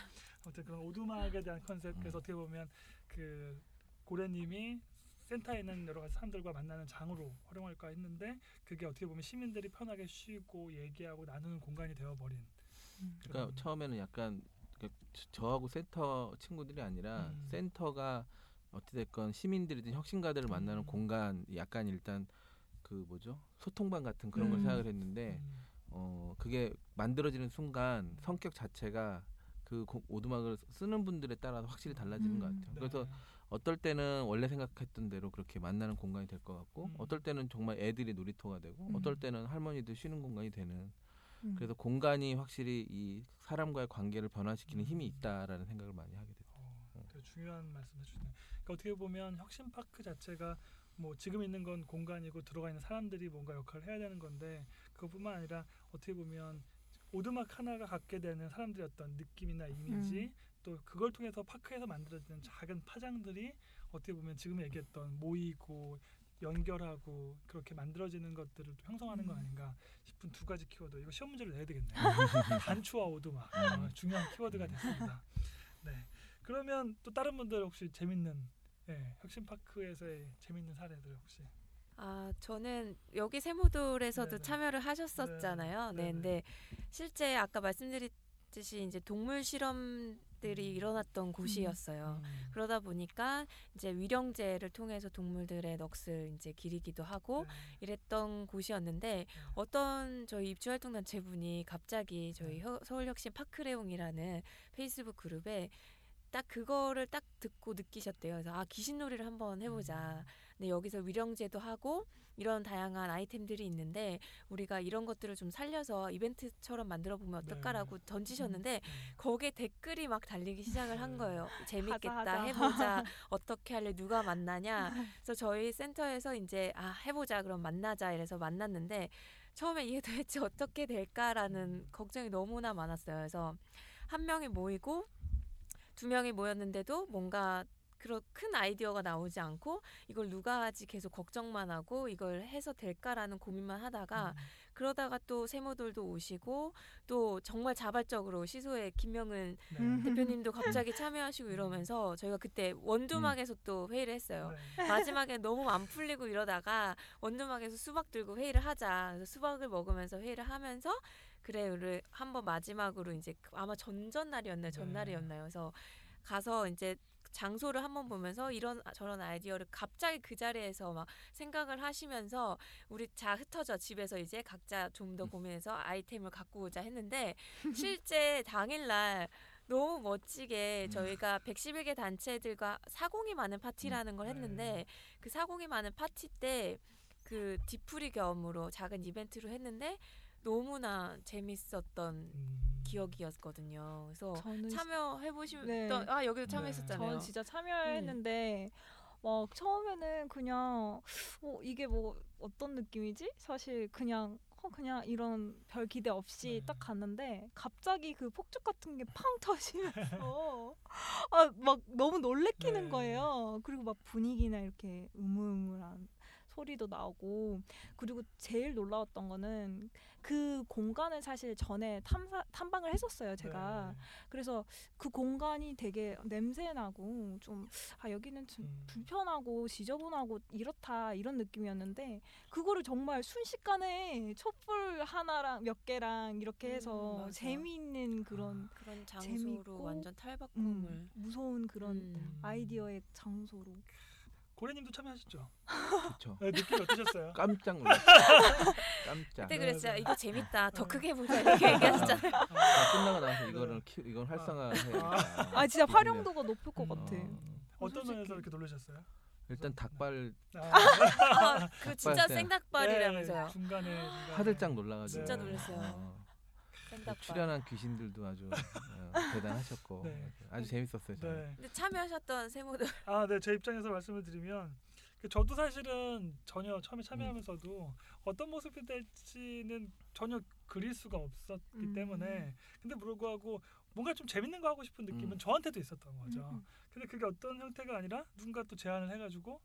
아무튼 그런 오두막에 대한 컨셉 그래서 음. 어떻게 보면 그 고래님이 센터에 있는 여러 가지 사람들과 만나는 장으로 활용할까 했는데 그게 어떻게 보면 시민들이 편하게 쉬고 얘기하고 나누는 공간이 되어버린. 음. 그러니까 처음에는 약간 그 저- 저하고 센터 친구들이 아니라 음. 센터가 어찌됐건 시민들이든 혁신가들을 만나는 음. 공간 약간 일단 그 뭐죠 소통방 같은 그런 걸 음. 생각을 했는데 음. 어 그게 만들어지는 순간 성격 자체가 그 고- 오두막을 쓰는 분들에 따라서 확실히 달라지는 것 음. 같아요. 네. 그래서 어떨 때는 원래 생각했던 대로 그렇게 만나는 공간이 될 것 같고 음. 어떨 때는 정말 애들이 놀이터가 되고 음. 어떨 때는 할머니들 쉬는 공간이 되는 음. 그래서 공간이 확실히 이 사람과의 관계를 변화시키는 힘이 음. 있다라는 생각을 많이 하게 됐어요. 어, 되게 중요한 말씀 해주시네요. 그러니까 어떻게 보면 혁신 파크 자체가 뭐 지금 있는 건 공간이고 들어가 있는 사람들이 뭔가 역할을 해야 되는 건데 그것뿐만 아니라 어떻게 보면 오두막 하나가 갖게 되는 사람들의 어떤 느낌이나 이미지 음. 또 그걸 통해서 파크에서 만들어지는 작은 파장들이 어떻게 보면 지금 얘기했던 모이고 연결하고 그렇게 만들어지는 것들을 또 형성하는 거 음. 아닌가 싶은 두 가지 키워드 이거 시험 문제를 내야 되겠네요. 단추와 오두막 음. 어, 중요한 키워드가 됐습니다. 네. 그러면 또 다른 분들 혹시 재밌는 예, 혁신파크에서의 재밌는 사례들 혹시 아 저는 여기 세모돌에서도 네네. 참여를 하셨었잖아요. 네, 네, 네네. 근데 실제 아까 말씀드렸듯이 이제 동물 실험 들이 음. 일어났던 곳이었어요. 음, 그러다 보니까 이제 위령제를 통해서 동물들의 넋을 이제 기리기도 하고 네. 이랬던 곳이었는데 어떤 저희 입주활동단체 분이 갑자기 저희 네. 혀- 서울혁신 파크레옹이라는 페이스북 그룹에 딱 그거를 딱 듣고 느끼셨대요. 그래서 아 귀신놀이를 한번 해보자. 근데 여기서 위령제도 하고 이런 다양한 아이템들이 있는데 우리가 이런 것들을 좀 살려서 이벤트처럼 만들어 보면 네. 어떨까라고 던지셨는데 음, 거기에 댓글이 막 달리기 시작을 한 네. 거예요. 재밌겠다 하자, 하자. 해보자 어떻게 할래 누가 만나냐 그래서 저희 센터에서 이제 아 해보자 그럼 만나자 이래서 만났는데 처음에 이게 도대체 어떻게 될까라는 걱정이 너무나 많았어요. 그래서 한 명이 모이고 두 명이 모였는데도 뭔가 그런 큰 아이디어가 나오지 않고 이걸 누가 하지 계속 걱정만 하고 이걸 해서 될까라는 고민만 하다가 음, 그러다가 또 세모들도 오시고 또 정말 자발적으로 시소의 김명은 네. 음. 대표님도 갑자기 참여하시고 이러면서 저희가 그때 원두막에서 또 회의를 했어요. 네. 마지막에 너무 안 풀리고 이러다가 원두막에서 수박 들고 회의를 하자. 그래서 수박을 먹으면서 회의를 하면서 그래 우리 한번 마지막으로 이제 그 아마 전전 날이었나요? 네. 전날이었나요? 그래서 가서 이제 장소를 한번 보면서 이런 저런 아이디어를 갑자기 그 자리에서 막 생각을 하시면서 우리 자 흩어져 집에서 이제 각자 좀 더 고민해서 아이템을 갖고 오자 했는데 실제 당일날 너무 멋지게 음. 저희가 111개 단체들과 사공이 많은 파티라는 걸 네. 했는데 그 사공이 많은 파티 때그 뒤풀이 겸으로 작은 이벤트로 했는데 너무나 재밌었던 음. 기억이었거든요. 그래서 참여해 보시면 네. 아 여기도 네. 참여했었잖아요. 저는 진짜 참여했는데 막 처음에는 그냥 어 이게 뭐 어떤 느낌이지? 사실 그냥 어 그냥 이런 별 기대 없이 네. 딱 갔는데 갑자기 그 폭죽 같은 게 팡 터지면서 아 막 너무 놀래키는 네. 거예요. 그리고 막 분위기나 이렇게 우물우물한 소리도 나오고 그리고 제일 놀라웠던 거는 그 공간을 사실 전에 탐사 탐방을 했었어요 제가 네. 그래서 그 공간이 되게 냄새 나고 좀 아 여기는 좀 음. 불편하고 지저분하고 이렇다 이런 느낌이었는데 그거를 정말 순식간에 촛불 하나랑 몇 개랑 이렇게 음, 해서 맞아. 재미있는 그런 그런 장소로 재밌고, 완전 탈바꿈을 음, 무서운 그런 음. 아이디어의 장소로 고래님도 참여하셨죠? 그렇죠. 네, 느낌 어떠셨어요? 깜짝 놀랐어요. 깜짝. 그때 네, 그랬어요. 네. 이거 재밌다. 더 네. 크게 보자 이렇게 얘기하셨잖아요. 아, 아, 끝나고 나서 네. 이거를 키, 이건 활성화해야겠다. 아 진짜 기분이- 활용도가 높을 것 음. 같아 어, 어떤 솔직히. 면에서 이렇게 놀라셨어요? 일단 닭발 아, 아, 그 진짜 닭발 때. 생닭발이라면서요. 네, 중간에, 중간에 화들짝 놀라가지고 진짜 놀랐어요. 어, 출연한 귀신들도 아주 어, 대단하셨고 네. 아주 재밌었어요. 저는. 네. 근데 참여하셨던 세모들 아, 네. 제 입장에서 말씀을 드리면 그 저도 사실은 전혀 처음에 참여하면서도 어떤 모습이 될지는 전혀 그릴 수가 없었기 음. 때문에 근데 불구하고 뭔가 좀 재밌는 거 하고 싶은 느낌은 음. 저한테도 있었던 거죠. 음. 근데 그게 어떤 형태가 아니라 누군가 또 제안을 해가지고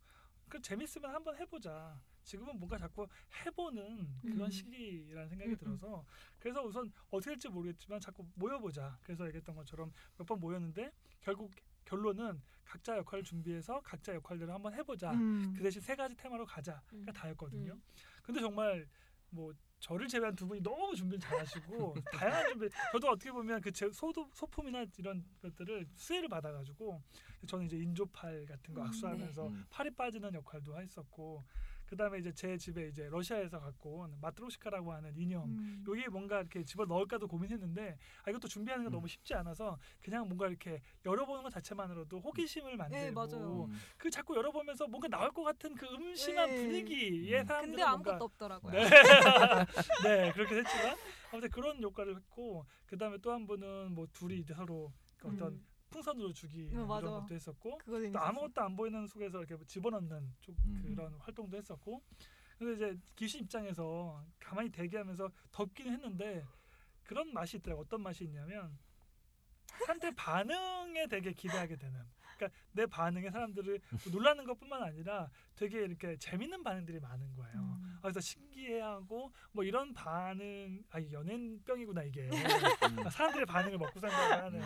그 재밌으면 한번 해보자. 지금은 뭔가 자꾸 해보는 그런 음. 시기라는 생각이 음, 음. 들어서 그래서 우선 어떻게 될지 모르겠지만 자꾸 모여보자. 그래서 얘기했던 것처럼 몇 번 모였는데 결국 결론은 각자 역할을 준비해서 각자 역할대로 한번 해보자. 음. 그 대신 세 가지 테마로 가자가 음. 다였거든요. 음. 근데 정말 뭐 저를 제외한 두 분이 너무 준비를 잘하시고 다양한 준비. 저도 어떻게 보면 그 제 소도 소품이나 이런 것들을 수혜를 받아가지고 저는 이제 인조팔 같은 거 음, 악수하면서 네. 음. 팔이 빠지는 역할도 했었고 그 다음에 이제 제 집에 이제 러시아에서 갖고 온 마트로시카라고 하는 인형. 음. 여기 뭔가 이렇게 집어 넣을까도 고민했는데 아 이것도 준비하는 게 음. 너무 쉽지 않아서 그냥 뭔가 이렇게 열어보는 것 자체만으로도 호기심을 만들고 네, 맞아요. 음. 그 자꾸 열어보면서 뭔가 나올 것 같은 그 음심한 네. 분위기에 음. 사람들이 근데 뭔가 아무것도 없더라고요. 네. 네, 그렇게 됐지만 아무튼 그런 효과를 했고 그 다음에 또 한 분은 뭐 둘이 이제 서로 그 어떤 음. 풍선으로 주기 어, 이런 맞아. 것도 했었고 또. 아무것도 안 보이는 속에서 이렇게 집어넣는 쪽 음. 그런 활동도 했었고 근데 이제 귀신 입장에서 가만히 대기하면서 덥기는 했는데 그런 맛이 있더라고 어떤 맛이 있냐면 사람들 반응에 되게 기대하게 되는 그러니까 내 반응에 사람들을 놀라는 것뿐만 아니라 되게 이렇게 재밌는 반응들이 많은 거예요. 음. 아, 그래서 신기해하고 뭐 이런 반응 아 연예인병이구나 이게 음. 사람들의 반응을 먹고 산다고 하는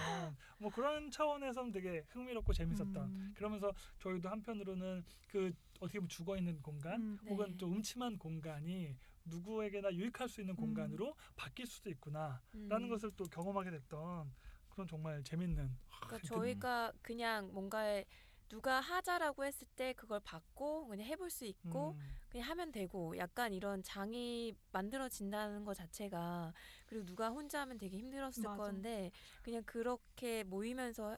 뭐 그런 차원에서는 되게 흥미롭고 재밌었던 음. 그러면서 저희도 한편으로는 그 어떻게 보면 죽어 있는 공간 음. 네. 혹은 좀 음침한 공간이 누구에게나 유익할 수 있는 음. 공간으로 바뀔 수도 있구나라는 음. 것을 또 경험하게 됐던 그런 정말 재밌는 그러니까 저희가 그냥 뭔가에 누가 하자라고 했을 때 그걸 받고 그냥 해볼 수 있고 음, 그냥 하면 되고 약간 이런 장이 만들어진다는 것 자체가 그리고 누가 혼자 하면 되게 힘들었을 맞아. 건데 그냥 그렇게 모이면서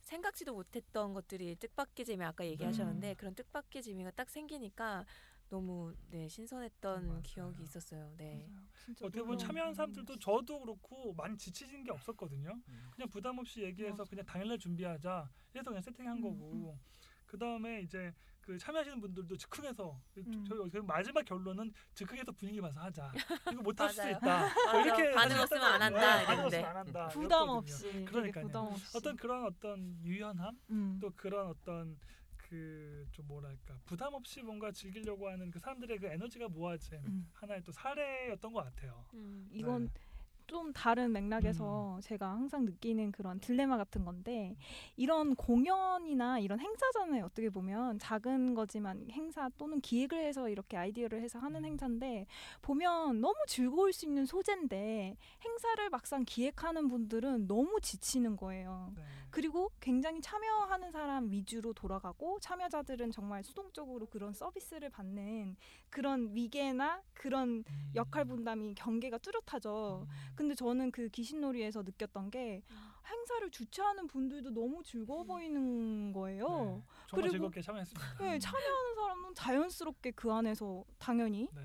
생각지도 못했던 것들이 뜻밖의 재미 아까 얘기하셨는데 음. 그런 뜻밖의 재미가 딱 생기니까 너무 네 신선했던 맞아요. 기억이 있었어요. 네. 어떻게 보면 놀라운 참여한 사람들도. 저도 그렇고 많이 지치는 게 없었거든요. 음. 그냥 부담 없이 얘기해서 맞아. 그냥 당일날 준비하자. 이래서 그냥 세팅한 음, 거고. 그 다음에 이제 그 참여하시는 분들도 즉흥해서 음. 저희 보면 마지막 결론은 즉흥해서 분위기 봐서 하자. 이거 못할 수도. 있다. 뭐. 이렇게 반응 없으면 안 한다, 네, 반응 이랬는데. 없으면 안 한다. 부담 이랬거든요. 없이 되게 그러니까요. 부담 없이 어떤 그런 어떤 유연함 음. 또 그런 어떤 그 좀 뭐랄까 부담 없이 뭔가 즐기려고 하는 그 사람들의 그 에너지가 모아진 음. 하나의 또 사례였던 것 같아요. 음. 이건 네. 좀 다른 맥락에서 제가 항상 느끼는 그런 딜레마 같은 건데 이런 공연이나 이런 행사잖아요. 어떻게 보면 작은 거지만 행사 또는 기획을 해서 이렇게 아이디어를 해서 하는 음. 행사인데 보면 너무 즐거울 수 있는 소재인데 행사를 막상 기획하는 분들은 너무 지치는 거예요. 네. 그리고 굉장히 참여하는 사람 위주로 돌아가고 참여자들은 정말 수동적으로 그런 서비스를 받는 그런 위계나 그런 음. 역할 분담이 경계가 뚜렷하죠. 음. 근데 저는 그 귀신놀이에서 느꼈던 게 행사를 주최하는 분들도 너무 즐거워 음. 보이는 거예요. 네. 정말 그리고- 즐겁게 참여했습니다. 네, 참여하는 사람은 자연스럽게 그 안에서 당연히 네.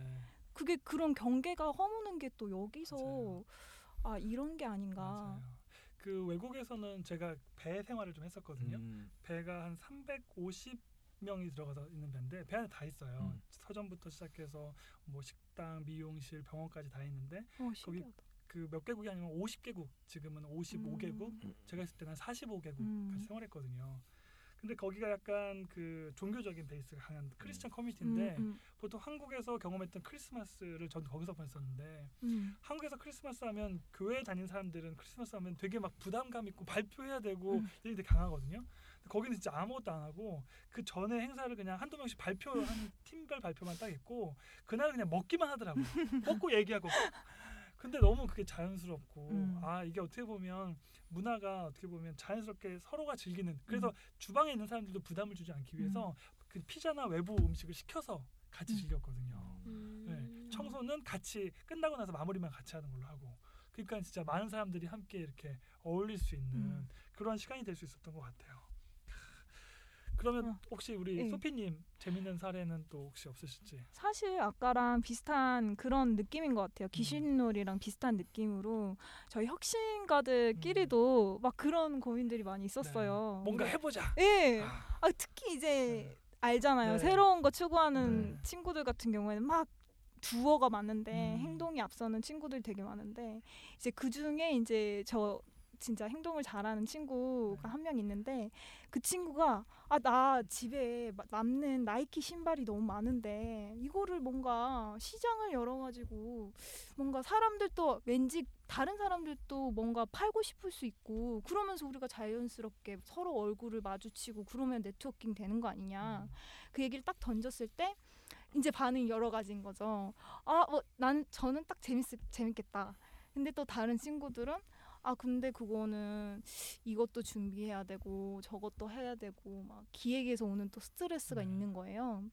그게 그런 경계가 허무는 게 또 여기서 맞아요. 아 이런 게 아닌가. 맞아요. 그 외국에서는 제가 배 생활을 좀 했었거든요. 음. 배가 한 350명이 들어가서 있는 배인데 배 안에 다 있어요. 음. 서점부터 시작해서 뭐 식당, 미용실, 병원까지 다 있는데 어, 신기하다. 그 몇 개국이 아니면 50개국, 지금은 55개국. 음. 제가 있을 때는 45개국 음. 같이 생활했거든요. 근데 거기가 약간 그 종교적인 베이스가 강한 크리스천 커뮤니티인데 음, 음, 보통 한국에서 경험했던 크리스마스를 전 거기서 보냈었는데 음. 한국에서 크리스마스 하면 교회 다니는 사람들은 크리스마스 하면 되게 막 부담감 있고 발표해야 되고 음. 이런 게 강하거든요. 근데 거기는 진짜 아무것도 안 하고 그 전에 행사를 그냥 한두 명씩 발표한 팀별 발표만 딱 했고 그날 그냥 먹기만 하더라고요. 먹고 얘기하고. 근데 너무 그게 자연스럽고 음. 아 이게 어떻게 보면 문화가 어떻게 보면 자연스럽게 서로가 즐기는 그래서 음. 주방에 있는 사람들도 부담을 주지 않기 위해서 그 피자나 외부 음식을 시켜서 같이 음. 즐겼거든요. 음. 네, 청소는 같이 끝나고 나서 마무리만 같이 하는 걸로 하고 그러니까 진짜 많은 사람들이 함께 이렇게 어울릴 수 있는 음. 그런 시간이 될 수 있었던 것 같아요. 그러면 어. 혹시 우리 네. 소피님 재밌는 사례는 또 혹시 없으실지? 사실 아까랑 비슷한 그런 느낌인 것 음. 같아요. 귀신놀이랑 비슷한 느낌으로 저희 혁신가들끼리도 막 그런 고민들이 많이 있었어요. 음. 네. 뭔가 해보자. 예. 아, 아, 특히 이제 알잖아요. 네. 새로운 거 추구하는 네. 친구들 같은 경우에는 막 두어가 많은데 음. 행동이 앞서는 친구들이 되게 많은데 이제 그 중에 이제 저 진짜 행동을 잘하는 친구가 네. 한명 있는데 그 친구가 아 나 집에 마- 남는 나이키 신발이 너무 많은데 이거를 뭔가 시장을 열어가지고 뭔가 사람들도 왠지 다른 사람들도 뭔가 팔고 싶을 수 있고 그러면서 우리가 자연스럽게 서로 얼굴을 마주치고 그러면 네트워킹 되는 거 아니냐 음. 그 얘기를 딱 던졌을 때 이제 반응이 여러 가지인 거죠. 아, 뭐, 난 저는 딱 재밌 재밌겠다. 근데 또 다른 친구들은 아, 근데 그거는 이것도 준비해야 되고 저것도 해야 되고 막 기획에서 오는 또 스트레스가 네. 있는 거예요.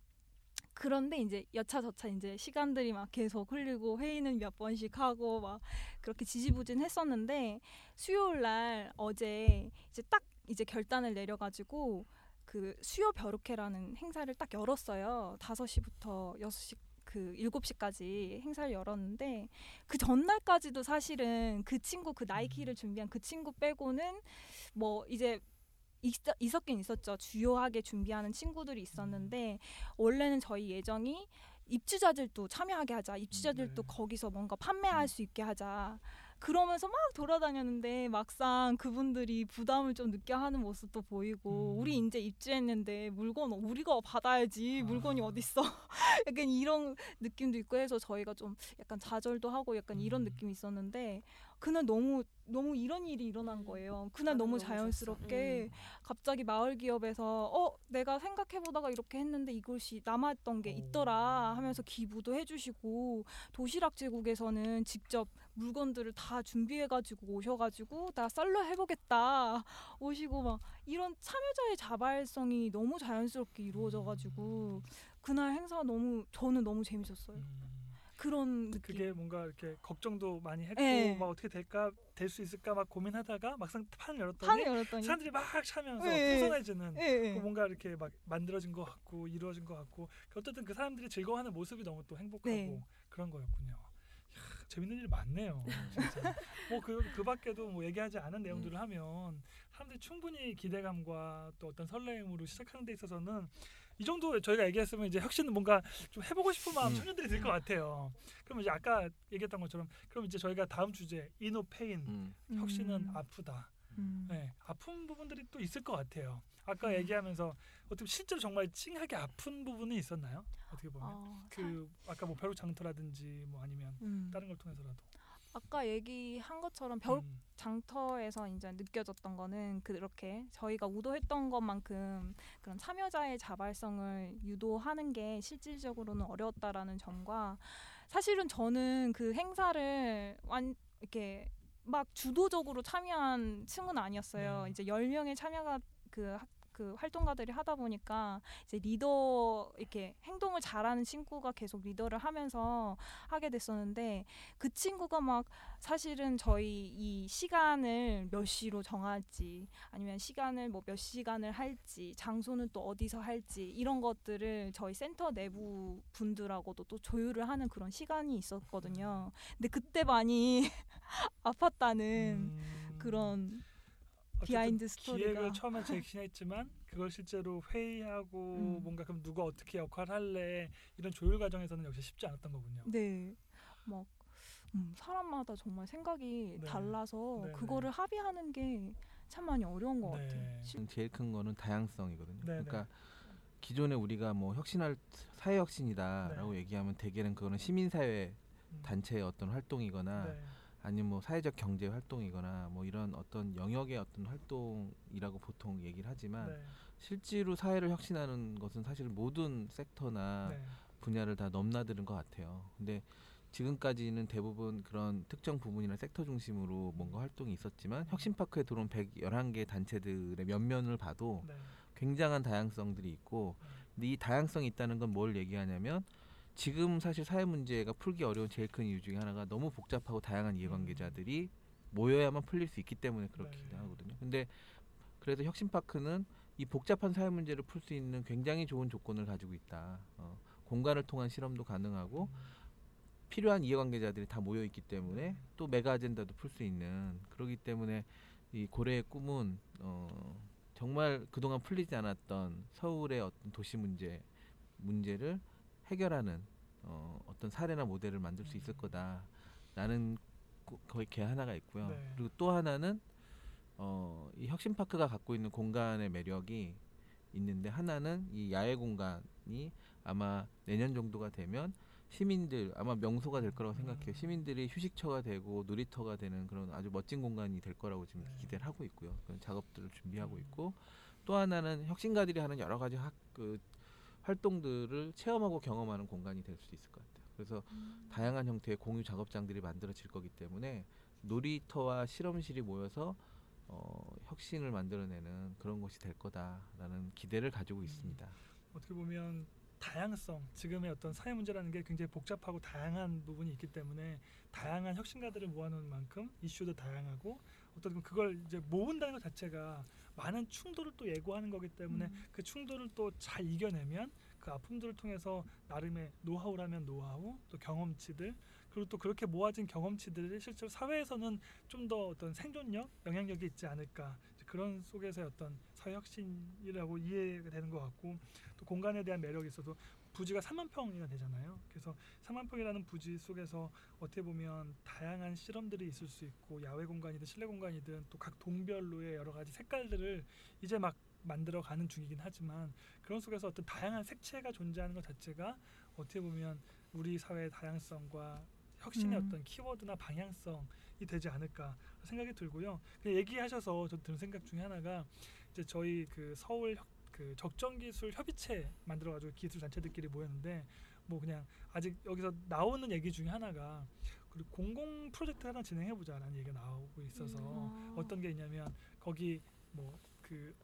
그런데 이제 여차저차 이제 시간들이 막 계속 흘리고 회의는 몇 번씩 하고 막 그렇게 지지부진 했었는데 수요일 날 어제 이제 딱 이제 결단을 내려가지고 그 수요 벼룩회라는 행사를 딱 열었어요. 5시부터 6시 그 7시까지 행사를 열었는데 그 전날까지도 사실은 그 친구 그 나이키를 준비한 그 친구 빼고는 뭐 이제 있, 있었긴 있었죠. 주요하게 준비하는 친구들이 있었는데 원래는 저희 예정이 입주자들도 참여하게 하자. 입주자들도 네. 거기서 뭔가 판매할 수 있게 하자. 그러면서 막 돌아다녔는데 막상 그분들이 부담을 좀 느껴하는 모습도 보이고 음. 우리 이제 입주했는데 물건 우리가 받아야지 물건이 아. 어딨어 약간 이런 느낌도 있고 해서 저희가 좀 약간 좌절도 하고 약간 이런 음. 느낌이 있었는데 그날 너무 너무 이런 일이 일어난 거예요. 그날 너무. 자연스럽게 음. 갑자기 마을 기업에서 어 내가 생각해 보다가 이렇게 했는데 이것이 남았던 게 있더라 하면서 기부도 해주시고 도시락 제국에서는 직접 물건들을 다 준비해 가지고 오셔가지고 나 썰러 해보겠다 오시고 막 이런 참여자의 자발성이 너무 자연스럽게 이루어져가지고 그날 행사 너무 저는 너무 재밌었어요. 음. 그런 느낌. 그게 뭔가 이렇게 걱정도 많이 했고 네. 막 어떻게 될까 될 수 있을까 막 고민하다가 막상 판을 열었더니 판을 열었더니 사람들이 막 차면서 네. 풍성해지는 예, 예. 그 뭔가 이렇게 막 만들어진 것 같고 이루어진 것 같고 어쨌든 그 사람들이 즐거워하는 모습이 너무 또 행복하고 네. 그런 거였군요. 이야, 재밌는 일 많네요, 진짜. 뭐그 그 밖에도 뭐 얘기하지 않은 내용들을 하면 사람들이 충분히 기대감과 또 어떤 설레임으로 시작하는 데 있어서는 이 정도 저희가 얘기했으면 이제 혁신은 뭔가 좀 해보고 싶은 마음 음. 청년들이 들 것 같아요. 그럼 이제 아까 얘기했던 것처럼 그럼 이제 저희가 다음 주제 inno pain 음. 혁신은 음. 아프다. 음. 네, 아픈 부분들이 또 있을 것 같아요. 아까 음. 얘기하면서 어떻게 실제로 정말 찡하게 아픈 부분이 있었나요? 어떻게 보면 아, 그 아까 뭐 벼룩 장터라든지 뭐 아니면 음. 다른 걸 통해서라도 아까 얘기한 것처럼 벼룩 음, 장터에서 이제 느껴졌던 거는 그렇게 저희가 의도했던 것만큼 그런 참여자의 자발성을 유도하는 게 실질적으로는 어려웠다라는 점과 사실은 저는 그 행사를 완 이렇게 막 주도적으로 참여한 층은 아니었어요. 네. 이제 10명의 참여가 그, 학- 그 활동가들이 하다 보니까 이제 리더 이렇게 행동을 잘하는 친구가 계속 리더를 하면서 하게 됐었는데 그 친구가 막 사실은 저희 이 시간을 몇 시로 정할지 아니면 시간을 뭐 몇 시간을 할지 장소는 또 어디서 할지 이런 것들을 저희 센터 내부 분들하고도 또 조율을 하는 그런 시간이 있었거든요. 근데 그때 많이 아팠다는 음, 그런 behind story가 기획을 처음에 제시했지만 그걸 실제로 회의하고 음. 뭔가 그럼 누가 어떻게 역할 할래 이런 조율 과정에서는 역시 쉽지 않았던 거군요. 네. 막 음, 사람마다 정말 생각이 네. 달라서 네, 그거를 네. 합의하는 게 참 많이 어려운 것 네. 같아요. 시- 제일 큰 거는 다양성이거든요. 네, 그러니까 기존에 우리가 뭐 혁신할 사회 혁신이다라고 네. 얘기하면 대개는 그거는 시민 사회 음, 단체의 어떤 활동이거나 네. 아니면 뭐 사회적 경제 활동이거나 뭐 이런 어떤 영역의 어떤 활동이라고 보통 얘기를 하지만 네. 실제로 사회를 혁신하는 것은 사실 모든 섹터나 네. 분야를 다 넘나드는 것 같아요. 근데 지금까지는 대부분 그런 특정 부분이나 섹터 중심으로 뭔가 활동이 있었지만 혁신파크에 들어온 111개 단체들의 면면을 봐도 네. 굉장한 다양성들이 있고 근데 이 다양성이 있다는 건 뭘 얘기하냐면 지금 사실 사회 문제가 풀기 어려운 제일 큰 이유 중에 하나가 너무 복잡하고 다양한 이해관계자들이 모여야만 풀릴 수 있기 때문에 그렇긴 네. 하거든요. 근데 그래서 혁신파크는 이 복잡한 사회 문제를 풀 수 있는 굉장히 좋은 조건을 가지고 있다. 어, 공간을 통한 실험도 가능하고 필요한 이해관계자들이 다 모여 있기 때문에 또 mega agenda도 풀 수 있는 그러기 때문에 이 고래의 꿈은 어, 정말 그동안 풀리지 않았던 서울의 어떤 도시 문제 문제를 해결하는 어, 어떤 사례나 모델을 만들 수 있을 거다라는 고- 거의 개 하나가 있고요. 네. 그리고 또 하나는 어, 이 혁신파크가 갖고 있는 공간의 매력이 있는데 하나는 이 야외 공간이 아마 내년 정도가 되면 시민들 아마 명소가 될 거라고 생각해요. 음. 시민들이 휴식처가 되고 놀이터가 되는 그런 아주 멋진 공간이 될 거라고 지금 네. 기대를 하고 있고요. 그런 작업들을 준비하고 음. 있고 또 하나는 혁신가들이 하는 여러 가지 학, 그 활동들을 체험하고 경험하는 공간이 될수 있을 것 같아요. 그래서 다양한 형태의 공유 작업장들이 만들어질 거기 때문에 놀이터와 실험실이 모여서 어, 혁신을 만들어내는 그런 곳이 될 거다라는 기대를 가지고 있습니다. 어떻게 보면 다양성 지금의 어떤 사회 문제라는 게 굉장히 복잡하고 다양한 부분이 있기 때문에 다양한 혁신가들을 모아놓은 만큼 이슈도 다양하고 어떻게 보면 그걸 이제 모은다는 것 자체가 많은 충돌을 또 예고하는 거기 때문에 음. 그 충돌을 또 잘 이겨내면 그 아픔들을 통해서 나름의 노하우라면 노하우 또 경험치들 그리고 또 그렇게 모아진 경험치들이 실제로 사회에서는 좀 더 어떤 생존력 영향력이 있지 않을까 그런 속에서의 어떤 사회 혁신이라고 이해가 되는 것 같고 또 공간에 대한 매력이 있어도 부지가 3만 평이나 되잖아요. 그래서 3만 평이라는 부지 속에서 어떻게 보면 다양한 실험들이 있을 수 있고 야외 공간이든 실내 공간이든 또 각 동별로의 여러 가지 색깔들을 이제 막 만들어 가는 중이긴 하지만 그런 속에서 어떤 다양한 색채가 존재하는 것 자체가 어떻게 보면 우리 사회의 다양성과 혁신의 음. 어떤 키워드나 방향성이 되지 않을까 생각이 들고요. 그 얘기하셔서 저 드는 생각 중에 하나가 이제 저희 그 서울 혁- 그 적정 기술 협의체 만들어가지고 기술 단체들끼리 모였는데 뭐 그냥 아직 여기서 나오는 얘기 중에 하나가 그리고 공공 프로젝트 하나 진행해 보자라는 얘기가 나오고 있어서 음. 어떤 게 있냐면 거기 뭐 그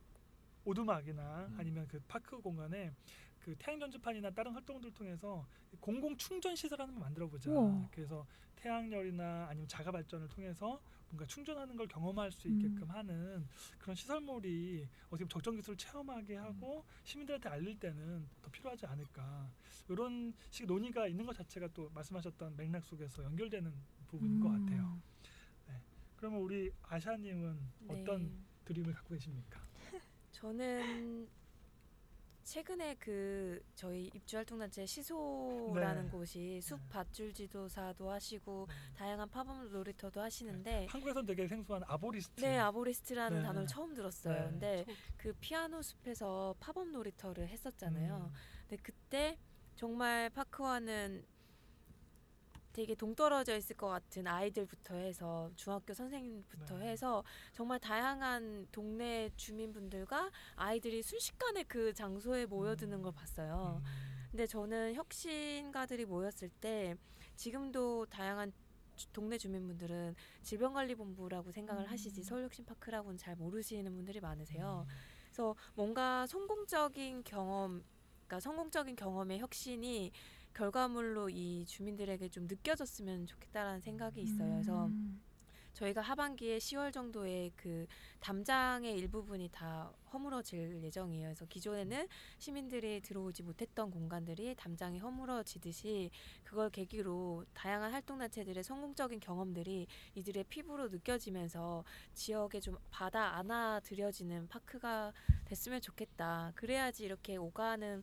오두막이나 음. 아니면 그 파크 공간에 그 태양 전지판이나 다른 활동들 통해서 공공 충전 시설 하나 만들어 보자. 그래서 태양열이나 아니면 자가 발전을 통해서 뭔가 충전하는 걸 경험할 수 음. 있게끔 하는 그런 시설물이 어떻게 보면 적정 기술을 체험하게 하고 시민들한테 알릴 때는 더 필요하지 않을까. 이런 식 논의가 있는 것 자체가 또 말씀하셨던 맥락 속에서 연결되는 부분인 것 음. 같아요. 그러면 우리 아샤님은 어떤 네. dream을 갖고 계십니까? 저는 최근에 그 저희 입주활동단체 시소라는 네. 곳이 숲 네. 밧줄 지도사도 하시고 네. 다양한 팝업 놀이터도 하시는데 한국에선 되게 생소한 arborist. 네 arborist라는 네. 단어를 처음 들었어요. 네. 근데 그 피아노 숲에서 팝업 놀이터를 했었잖아요. 음. 근데 그때 정말 파크와는 되게 동떨어져 있을 것 같은 아이들부터 해서 중학교 선생님부터 네. 해서 정말 다양한 동네 주민분들과 아이들이 순식간에 그 장소에 모여드는 음. 걸 봤어요. 음. 근데 저는 혁신가들이 모였을 때 지금도 다양한 주- 동네 주민분들은 질병관리본부라고 생각을 하시지 음. 서울혁신파크라고는 잘 모르시는 분들이 많으세요. 음. 그래서 뭔가 성공적인 경험, 그러니까 성공적인 경험의 혁신이 결과물로 이 주민들에게 좀 느껴졌으면 좋겠다라는 생각이 있어요. 그래서 음. 저희가 하반기에 10월 정도에 그 담장의 일부분이 다 허물어질 예정이에요. 그래서 기존에는 시민들이 들어오지 못했던 공간들이 담장이 허물어지듯이 그걸 계기로 다양한 활동단체들의 성공적인 경험들이 이들의 피부로 느껴지면서 지역에 좀 받아 안아들여지는 파크가 됐으면 좋겠다. 그래야지 이렇게 오가는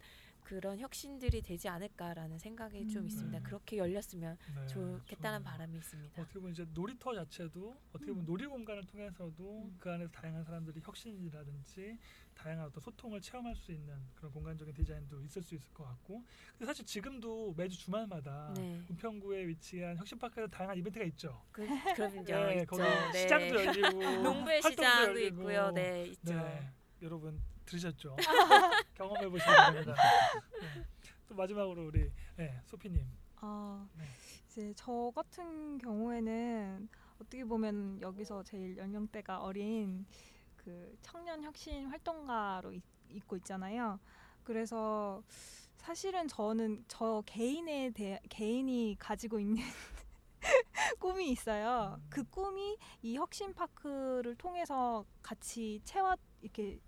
그런 혁신들이 되지 않을까라는 생각이 좀 음. 있습니다. 네. 그렇게 열렸으면 네, 좋겠다는 좋아요. 바람이 있습니다. 어떻게 보면 이제 놀이터 자체도 어떻게 보면 음. 놀이 공간을 통해서도 음. 그 안에서 다양한 사람들이 혁신이라든지 다양한 어떤 소통을 체험할 수 있는 그런 공간적인 디자인도 있을 수 있을 것 같고 근데 사실 지금도 매주 주말마다 네. 은평구에 위치한 혁신파크에서 다양한 이벤트가 있죠. 그, 그럼요. 네. 거기 네. 시장도 열리고 농부의 시장도 열리고. 있고요. 네, 있죠. 네, 여러분 들으셨죠? 경험해 보시면 됩니다. 네. 또 마지막으로 우리 네, 소피님. 아, 네. 이제 저 같은 경우에는 어떻게 보면 여기서 제일 연령대가 어린 그 청년 혁신 활동가로 있, 있고 있잖아요. 그래서 사실은 저는 저 개인에 대해 개인이 가지고 있는 꿈이 있어요. 음. 그 꿈이 이 혁신 파크를 통해서 같이 채워 이렇게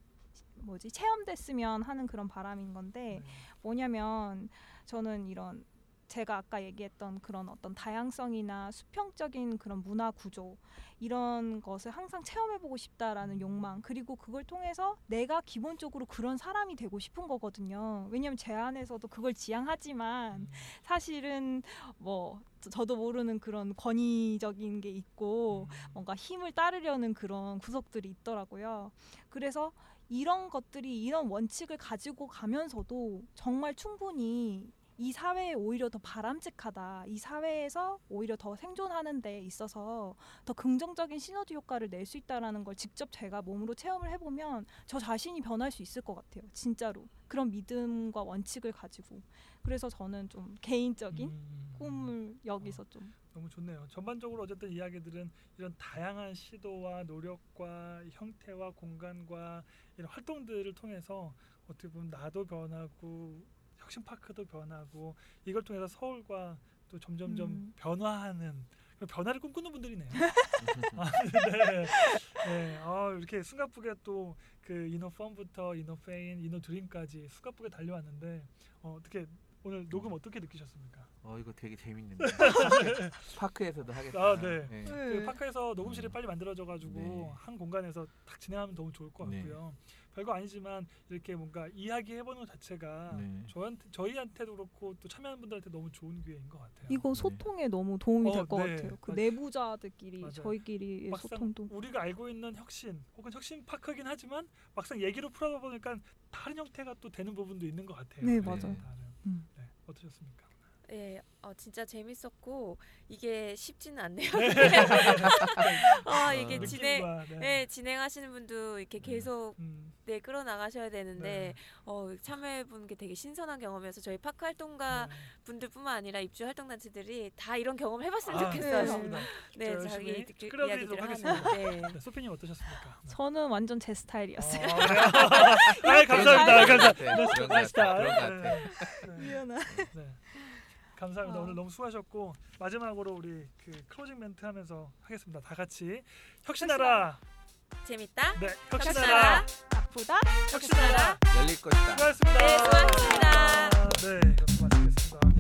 뭐지 체험됐으면 하는 그런 바람인 건데 네. 뭐냐면 저는 이런 제가 아까 얘기했던 그런 어떤 다양성이나 수평적인 그런 문화 구조 이런 것을 항상 체험해보고 싶다라는 욕망 그리고 그걸 통해서 내가 기본적으로 그런 사람이 되고 싶은 거거든요. 왜냐하면 제 안에서도 그걸 지향하지만 사실은 뭐 저- 저도 모르는 그런 권위적인 게 있고 뭔가 힘을 따르려는 그런 구석들이 있더라고요. 그래서 이런 것들이 이런 원칙을 가지고 가면서도 정말 충분히 이 사회에 오히려 더 바람직하다. 이 사회에서 오히려 더 생존하는 데 있어서 더 긍정적인 시너지 효과를 낼 수 있다라는 걸 직접 제가 몸으로 체험을 해보면 저 자신이 변할 수 있을 것 같아요. 진짜로. 그런 믿음과 원칙을 가지고. 그래서 저는 좀 개인적인 음. 꿈을 여기서 좀 너무 좋네요. 전반적으로 어쨌든 이야기들은 이런 다양한 시도와 노력과 형태와 공간과 이런 활동들을 통해서 어떻게 보면 나도 변하고 혁신파크도 변하고 이걸 통해서 서울과 또 점점점 음. 변화하는 변화를 꿈꾸는 분들이네요. 아, 네. 네. 아, 이렇게 숨가쁘게 또 그 inno fun부터 inno pain, inno dream까지 숨가쁘게 달려왔는데 어, 어떻게 오늘 녹음 어떻게 느끼셨습니까? 어 이거 되게 재밌는데 파크에서도 하겠다. 아, 네. 네. 그 파크에서 녹음실이 음. 빨리 만들어져가지고 네. 한 공간에서 딱 진행하면 너무 좋을 것 네. 같고요. 별거 아니지만 이렇게 뭔가 이야기 해보는 것 자체가 네. 저한테 저희한테도 그렇고 또 참여하는 분들한테 너무 좋은 기회인 것 같아요. 이거 소통에 너무 도움이 어, 될 것 네. 같아요. 그 맞- 내부자들끼리 맞아요. 저희끼리의 막상 소통도 우리가 알고 있는 혁신 혹은 혁신 파크긴 하지만 막상 얘기로 풀어다 보니까 다른 형태가 또 되는 부분도 있는 것 같아요. 네, 맞아요. 다른. 음. 네, 어떠셨습니까? 예, 어, 진짜 재밌었고 이게 쉽지는 않네요. 네. 어, 이게 아, 진행 느낌과, 네. 네, 진행하시는 분도 이렇게 계속 음, 네, 끌어 나가셔야 되는데 네. 어, 참여해 본 게 되게 신선한 경험이어서 저희 파크 활동가 네. 분들뿐만 아니라 입주 활동 단체들이 다 이런 경험을 해봤으면 아, 좋겠어요. 네, 저 자기 이야기들을 하겠습니다. 하는. 네. 네, 소피님 어떠셨습니까? 네. 저는 완전 제 스타일이었어요. 아? 아, 감사합니다. 감사합니다. 그런 것 같아. 같아. 네. 네. 네. 감사합니다. 아. 오늘 너무 수고하셨고 마지막으로 우리 그 클로징 멘트 하면서 하겠습니다. 다 같이 혁신하라. 재밌다. 네, 혁신하라. 혁신하라. 아프다. 혁신하라. 열릴 것이다. 수고하셨습니다. 네, 수고하셨습니다. 네, 마치겠습니다.